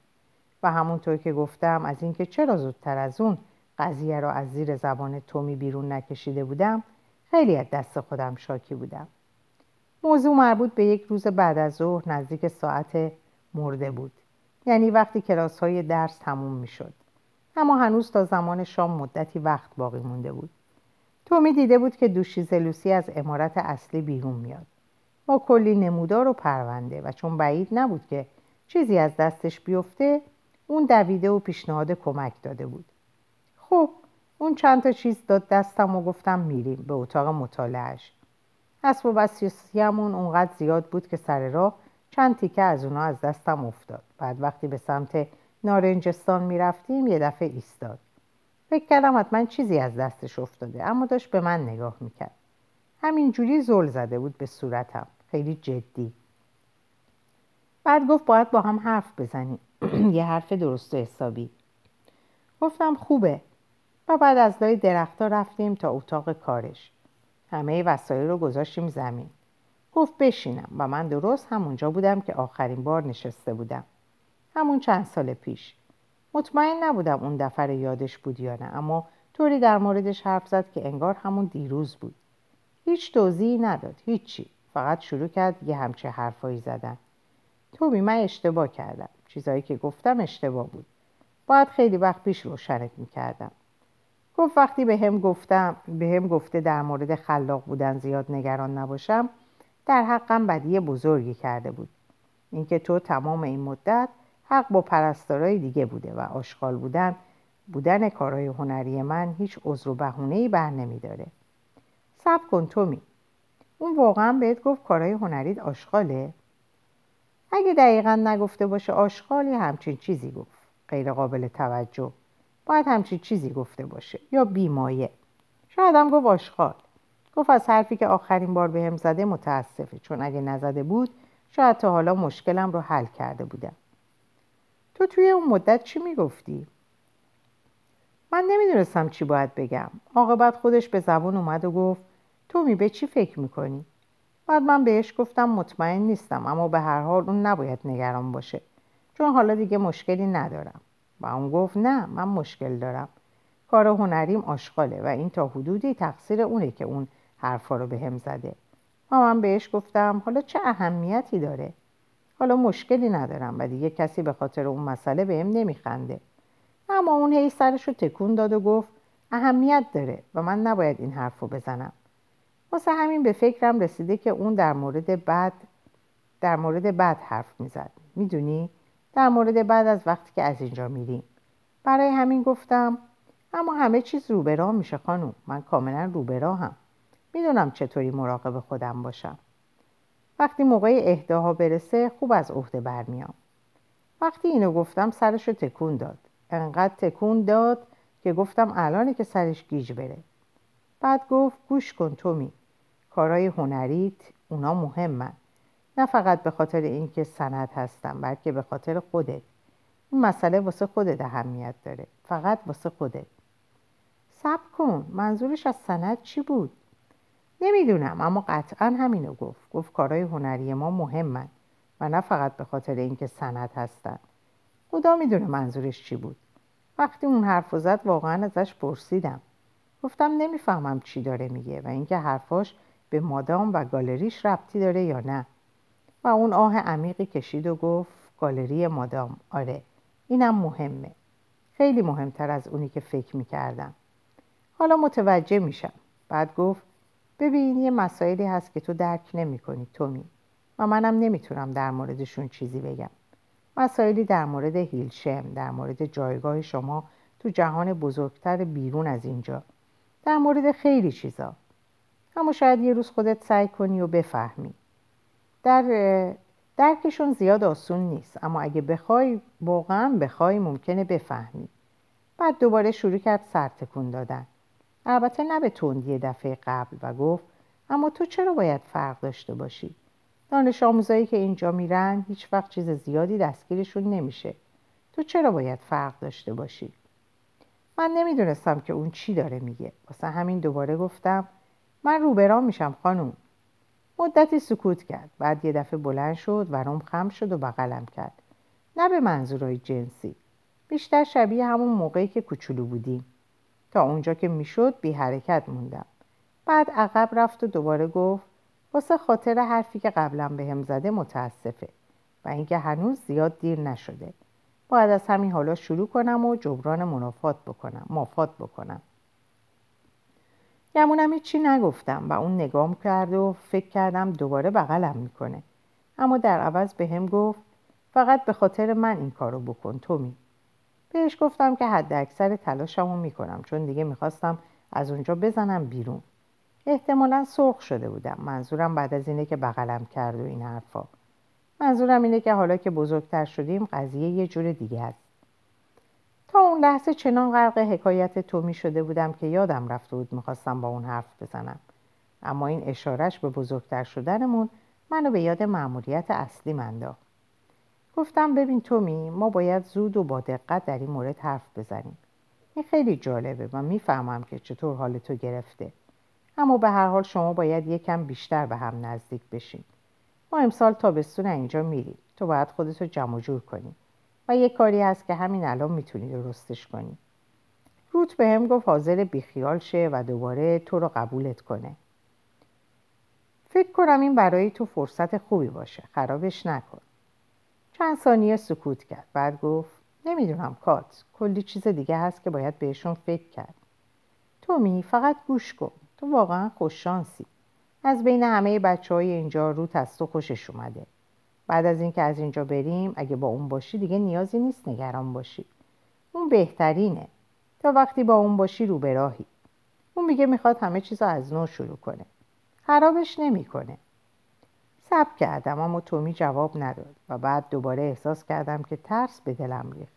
و همونطور که گفتم از اینکه چرا زودتر از اون قضیه رو از زیر زبان تومی بیرون نکشیده بودم خیلی از دست خودم شاکی بودم. موضوع مربوط به یک روز بعد از ظهر نزدیک ساعت مرده بود. یعنی وقتی کلاس های درس تموم می شد اما هنوز تا زمان شام مدتی وقت باقی مونده بود. تومی دیده بود که دوشیز لوسی از امارت اصلی بیرون میاد. با کلی نمودار و پرونده و چون بعید نبود که چیزی از دستش بیفته اون دویده و پیشنهاد کمک داده بود. خب اون چند تا چیز داد دستم و گفتم میریم به اتاق مطالعهش اسب و بسیسیمون اونقدر زیاد بود که سر راه چند تیکه از اونا از دستم افتاد. بعد وقتی به سمت نارنجستان می‌رفتیم یه دفعه ایستاد. فکر کردم حتما چیزی از دستش افتاده اما داشت به من نگاه می‌کرد. همینجوری زل زده بود به صورتم. خیلی جدی. بعد گفت باید با هم حرف بزنیم. یه حرف درست و حسابی. گفتم خوبه. و بعد از لای درختها رفتیم تا اتاق کارش. همه وسایل رو گذاشتیم زمین. گفت بشینم و من درست همونجا بودم که آخرین بار نشسته بودم. همون چند سال پیش. مطمئن نبودم اون دفعه یادش بود یا نه اما طوری در موردش حرف زد که انگار همون دیروز بود. هیچ توضیحی نداد هیچی. فقط شروع کرد یه همچه حرفایی زدن. توبی من اشتباه کردم. چیزایی که گفتم اشتباه بود. باید خیلی وقت پیش روشنت می‌کردم. گفت وقتی به هم گفتم به هم گفته در مورد خلاق بودن زیاد نگران نباشم در حقم بدی بزرگی کرده بود. اینکه تو تمام این مدت حق با پرستارای دیگه بوده و آشغال بودن بودن کارهای هنری من هیچ عذر و بهونه‌ای بر نمیداره. صبر کن تومی. اون واقعا بهت گفت کارهای هنریت آشغاله؟ اگه دقیقا نگفته باشه آشغال یا همچین چیزی گفت. غیر قابل توجه. باید همچین چیزی گفته باشه یا بیمایه. شاید هم گفت آشغال. گفت از حرفی که آخرین بار به هم زده متاسفه. چون اگه نزده بود شاید تا حالا مشکلم رو حل کرده بودم. تو توی اون مدت چی می‌گفتی؟ من نمی‌دونستم چی باید بگم. عاقبت خودش به زبون اومد و گفت تو می به چی فکر می‌کنی؟ بعد من بهش گفتم مطمئن نیستم اما به هر حال اون نباید نگران باشه. چون حالا دیگه مشکلی ندارم. و اون گفت نه من مشکل دارم. کار هنریم آشغاله و این تا حدودی تقصیر اونه که اون حرفا رو به هم زده. من بهش گفتم حالا چه اهمیتی داره؟ حالا مشکلی ندارم و دیگه کسی به خاطر اون مسئله بهم نمیخنده. اما اون هی سرش رو تکون داد و گفت اهمیت داره و من نباید این حرف رو بزنم. واسه همین به فکرم رسیده که اون در مورد بعد در مورد بعد حرف می‌زد. می‌دونی؟ در مورد بعد از وقتی که از اینجا میریم. برای همین گفتم اما همه چیز روبرا میشه خانوم. من کاملا روبرا هم می‌دونم چطوری مراقب خودم باشم. وقتی موقع اهداها برسه خوب از عهده برمیام. وقتی اینو گفتم سرش رو تکون داد. انقدر تکون داد که گفتم الانه که سرش گیج بره. بعد گفت گوش کن تومی. کارهای هنریت اونا مهمن. نه فقط به خاطر اینکه سند هستم بلکه به خاطر خودت. این مسئله واسه خودت اهمیت داره. فقط واسه خودت. صبر کن. منظورش از سند چی بود؟ نمی‌دونم اما قطعا همینو گفت. گفت کارهای هنری ما مهمن و نه فقط به خاطر اینکه سند هستن. خدا می‌دونه منظورش چی بود. وقتی اون حرف زد واقعا ازش پرسیدم. گفتم نمی‌فهمم چی داره میگه و اینکه حرفاش به مادام و گالریش ربطی داره یا نه. و اون آه عمیقی کشید و گفت گالری مادام. آره اینم مهمه. خیلی مهمتر از اونی که فکر می‌کردم. حالا متوجه میشم. بعد گفت ببین یه مسائلی هست که تو درک نمی کنی تومی. و منم نمی‌تونم در موردشون چیزی بگم. مسائلی در مورد هیلشم در مورد جایگاه شما تو جهان بزرگتر بیرون از اینجا. در مورد خیلی چیزا. اما شاید یه روز خودت سعی کنی و بفهمی. در درکشون زیاد آسون نیست اما اگه بخوای واقعا بخوای ممکنه بفهمی. بعد دوباره شروع کرد سرتکون دادن. البته نه به تندی دفعه قبل و گفت اما تو چرا باید فرق داشته باشی؟ دانش آموزایی که اینجا میرن هیچ وقت چیز زیادی دستگیرشون نمیشه. تو چرا باید فرق داشته باشی؟ من نمی‌دونستم که اون چی داره میگه. واسه همین دوباره گفتم من روبرام میشم خانوم. مدتی سکوت کرد. بعد یه دفعه بلند شد ورم خم شد و بغلم کرد. نه به منظورهای جنسی. بیشتر شبیه همون موقعی که کوچولو بودیم. تا اونجا که می‌شد بی حرکت موندم. بعد عقب رفت و دوباره گفت واسه خاطر حرفی که قبلا به هم زده متاسفه و اینکه هنوز زیاد دیر نشده. باید از همین حالا شروع کنم و جبران منافات بکنم مافات بکنم. گمونم هیچی نگفتم و اون نگام کرد و فکر کردم دوباره بغلم می‌کنه. اما در عوض به هم گفت فقط به خاطر من این کارو بکن تومی بهش گفتم که حد اکثر تلاشمو می‌کنم چون دیگه می‌خواستم از اونجا بزنم بیرون. احتمالا سرخ شده بودم. منظورم بعد از اینه که بغلم کرد و این حرفا. منظورم اینه که حالا که بزرگتر شدیم قضیه یه جور دیگه است. تا اون لحظه چنان غرق حکایت تومی شده بودم که یادم رفته بود می‌خواستم با اون حرف بزنم. اما این اشارش به بزرگتر شدنمون منو به یاد مأموریت اصلی انداخت. گفتم ببین تومی ما باید زود و با دقت در این مورد حرف بزنیم. این خیلی جالبه و می‌فهمم که چطور حال تو گرفته. اما به هر حال شما باید یکم بیشتر به هم نزدیک بشین. ما امسال تابستون اینجا میریم. تو باید خودتو جمع جور کنی. و یه کاری هست که همین الان می‌تونی درستش کنی. روت به هم گفت حاضر بیخیال شه و دوباره تو رو قبولت کنه. فکر کنم این برای تو فرصت خوبی باشه. خرابش نکن. چند ثانیه سکوت کرد. بعد گفت نمی‌دونم کات کلی چیز دیگه هست که باید بهشون فکر کرد. تومی فقط گوش کن. تو واقعا خوششانسی از بین همه بچه های اینجا روت از تو خوشش اومده. بعد از اینکه از اینجا بریم اگه با اون باشی دیگه نیازی نیست نگران باشی. اون بهترینه. تا وقتی با اون باشی رو به راهی. اون میگه می‌خواد همه چیز از نو شروع کنه. خرابش نمی‌کنه. سب کردم اما تومی جواب نداد و بعد دوباره احساس کردم که ترس به دلم ریخت.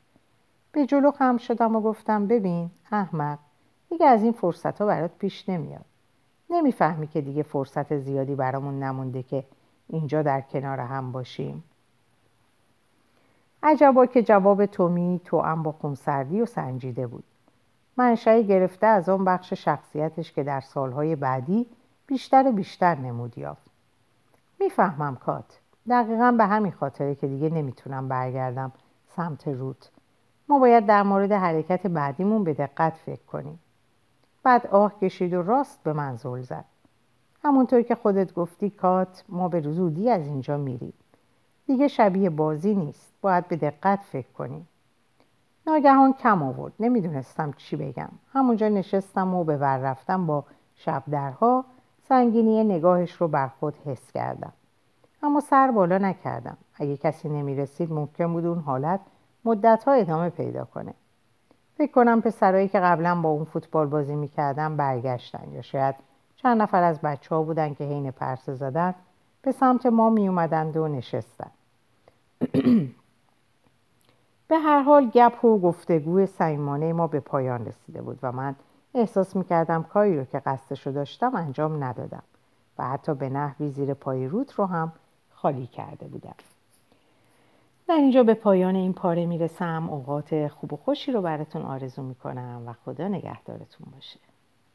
به جلو خم شدم و گفتم ببین احمق دیگه از این فرصت ها برات پیش نمیاد. نمی‌فهمی که دیگه فرصت زیادی برامون نمونده که اینجا در کنار هم باشیم. عجبا که جواب تومی تو هم با خونسردی و سنجیده بود. منشأ گرفته از آن بخش شخصیتش که در سالهای بعدی بیشتر و بیشتر نمود یافت. می‌فهمم کات. دقیقا به همین خاطره که دیگه نمی‌تونم برگردم سمت روت ما باید در مورد حرکت بعدیمون به دقت فکر کنیم. بعد آه کشید و راست به من زد. همونطور که خودت گفتی کات ما به زودی از اینجا میریم. دیگه شبیه بازی نیست. باید به دقت فکر کنیم. ناگهان کم آورد. نمی‌دونستم چی بگم. همونجا نشستم و به ور رفتم با شب درها سنگینی نگاهش رو بر خود حس کردم. اما سر بالا نکردم. اگه کسی نمی‌رسید ممکن بود اون حالت مدتها ادامه پیدا کنه. فکر کنم پسرایی که قبلا با اون فوتبال بازی می‌کردم برگشتن یا شاید چند نفر از بچه ها بودن که حین پرسه زدن به سمت ما میومدند و نشستن. به هر حال گپ و گفتگوی سیمانه ما به پایان رسیده بود و من احساس می‌کردم کاری رو که قصدش رو داشتم انجام ندادم و حتی به نحوی زیر پای روت رو هم خالی کرده بودم. در اینجا به پایان این پاره می‌رسم. اوقات خوب و خوشی رو براتون آرزو می‌کنم و خدا نگهدارتون باشه.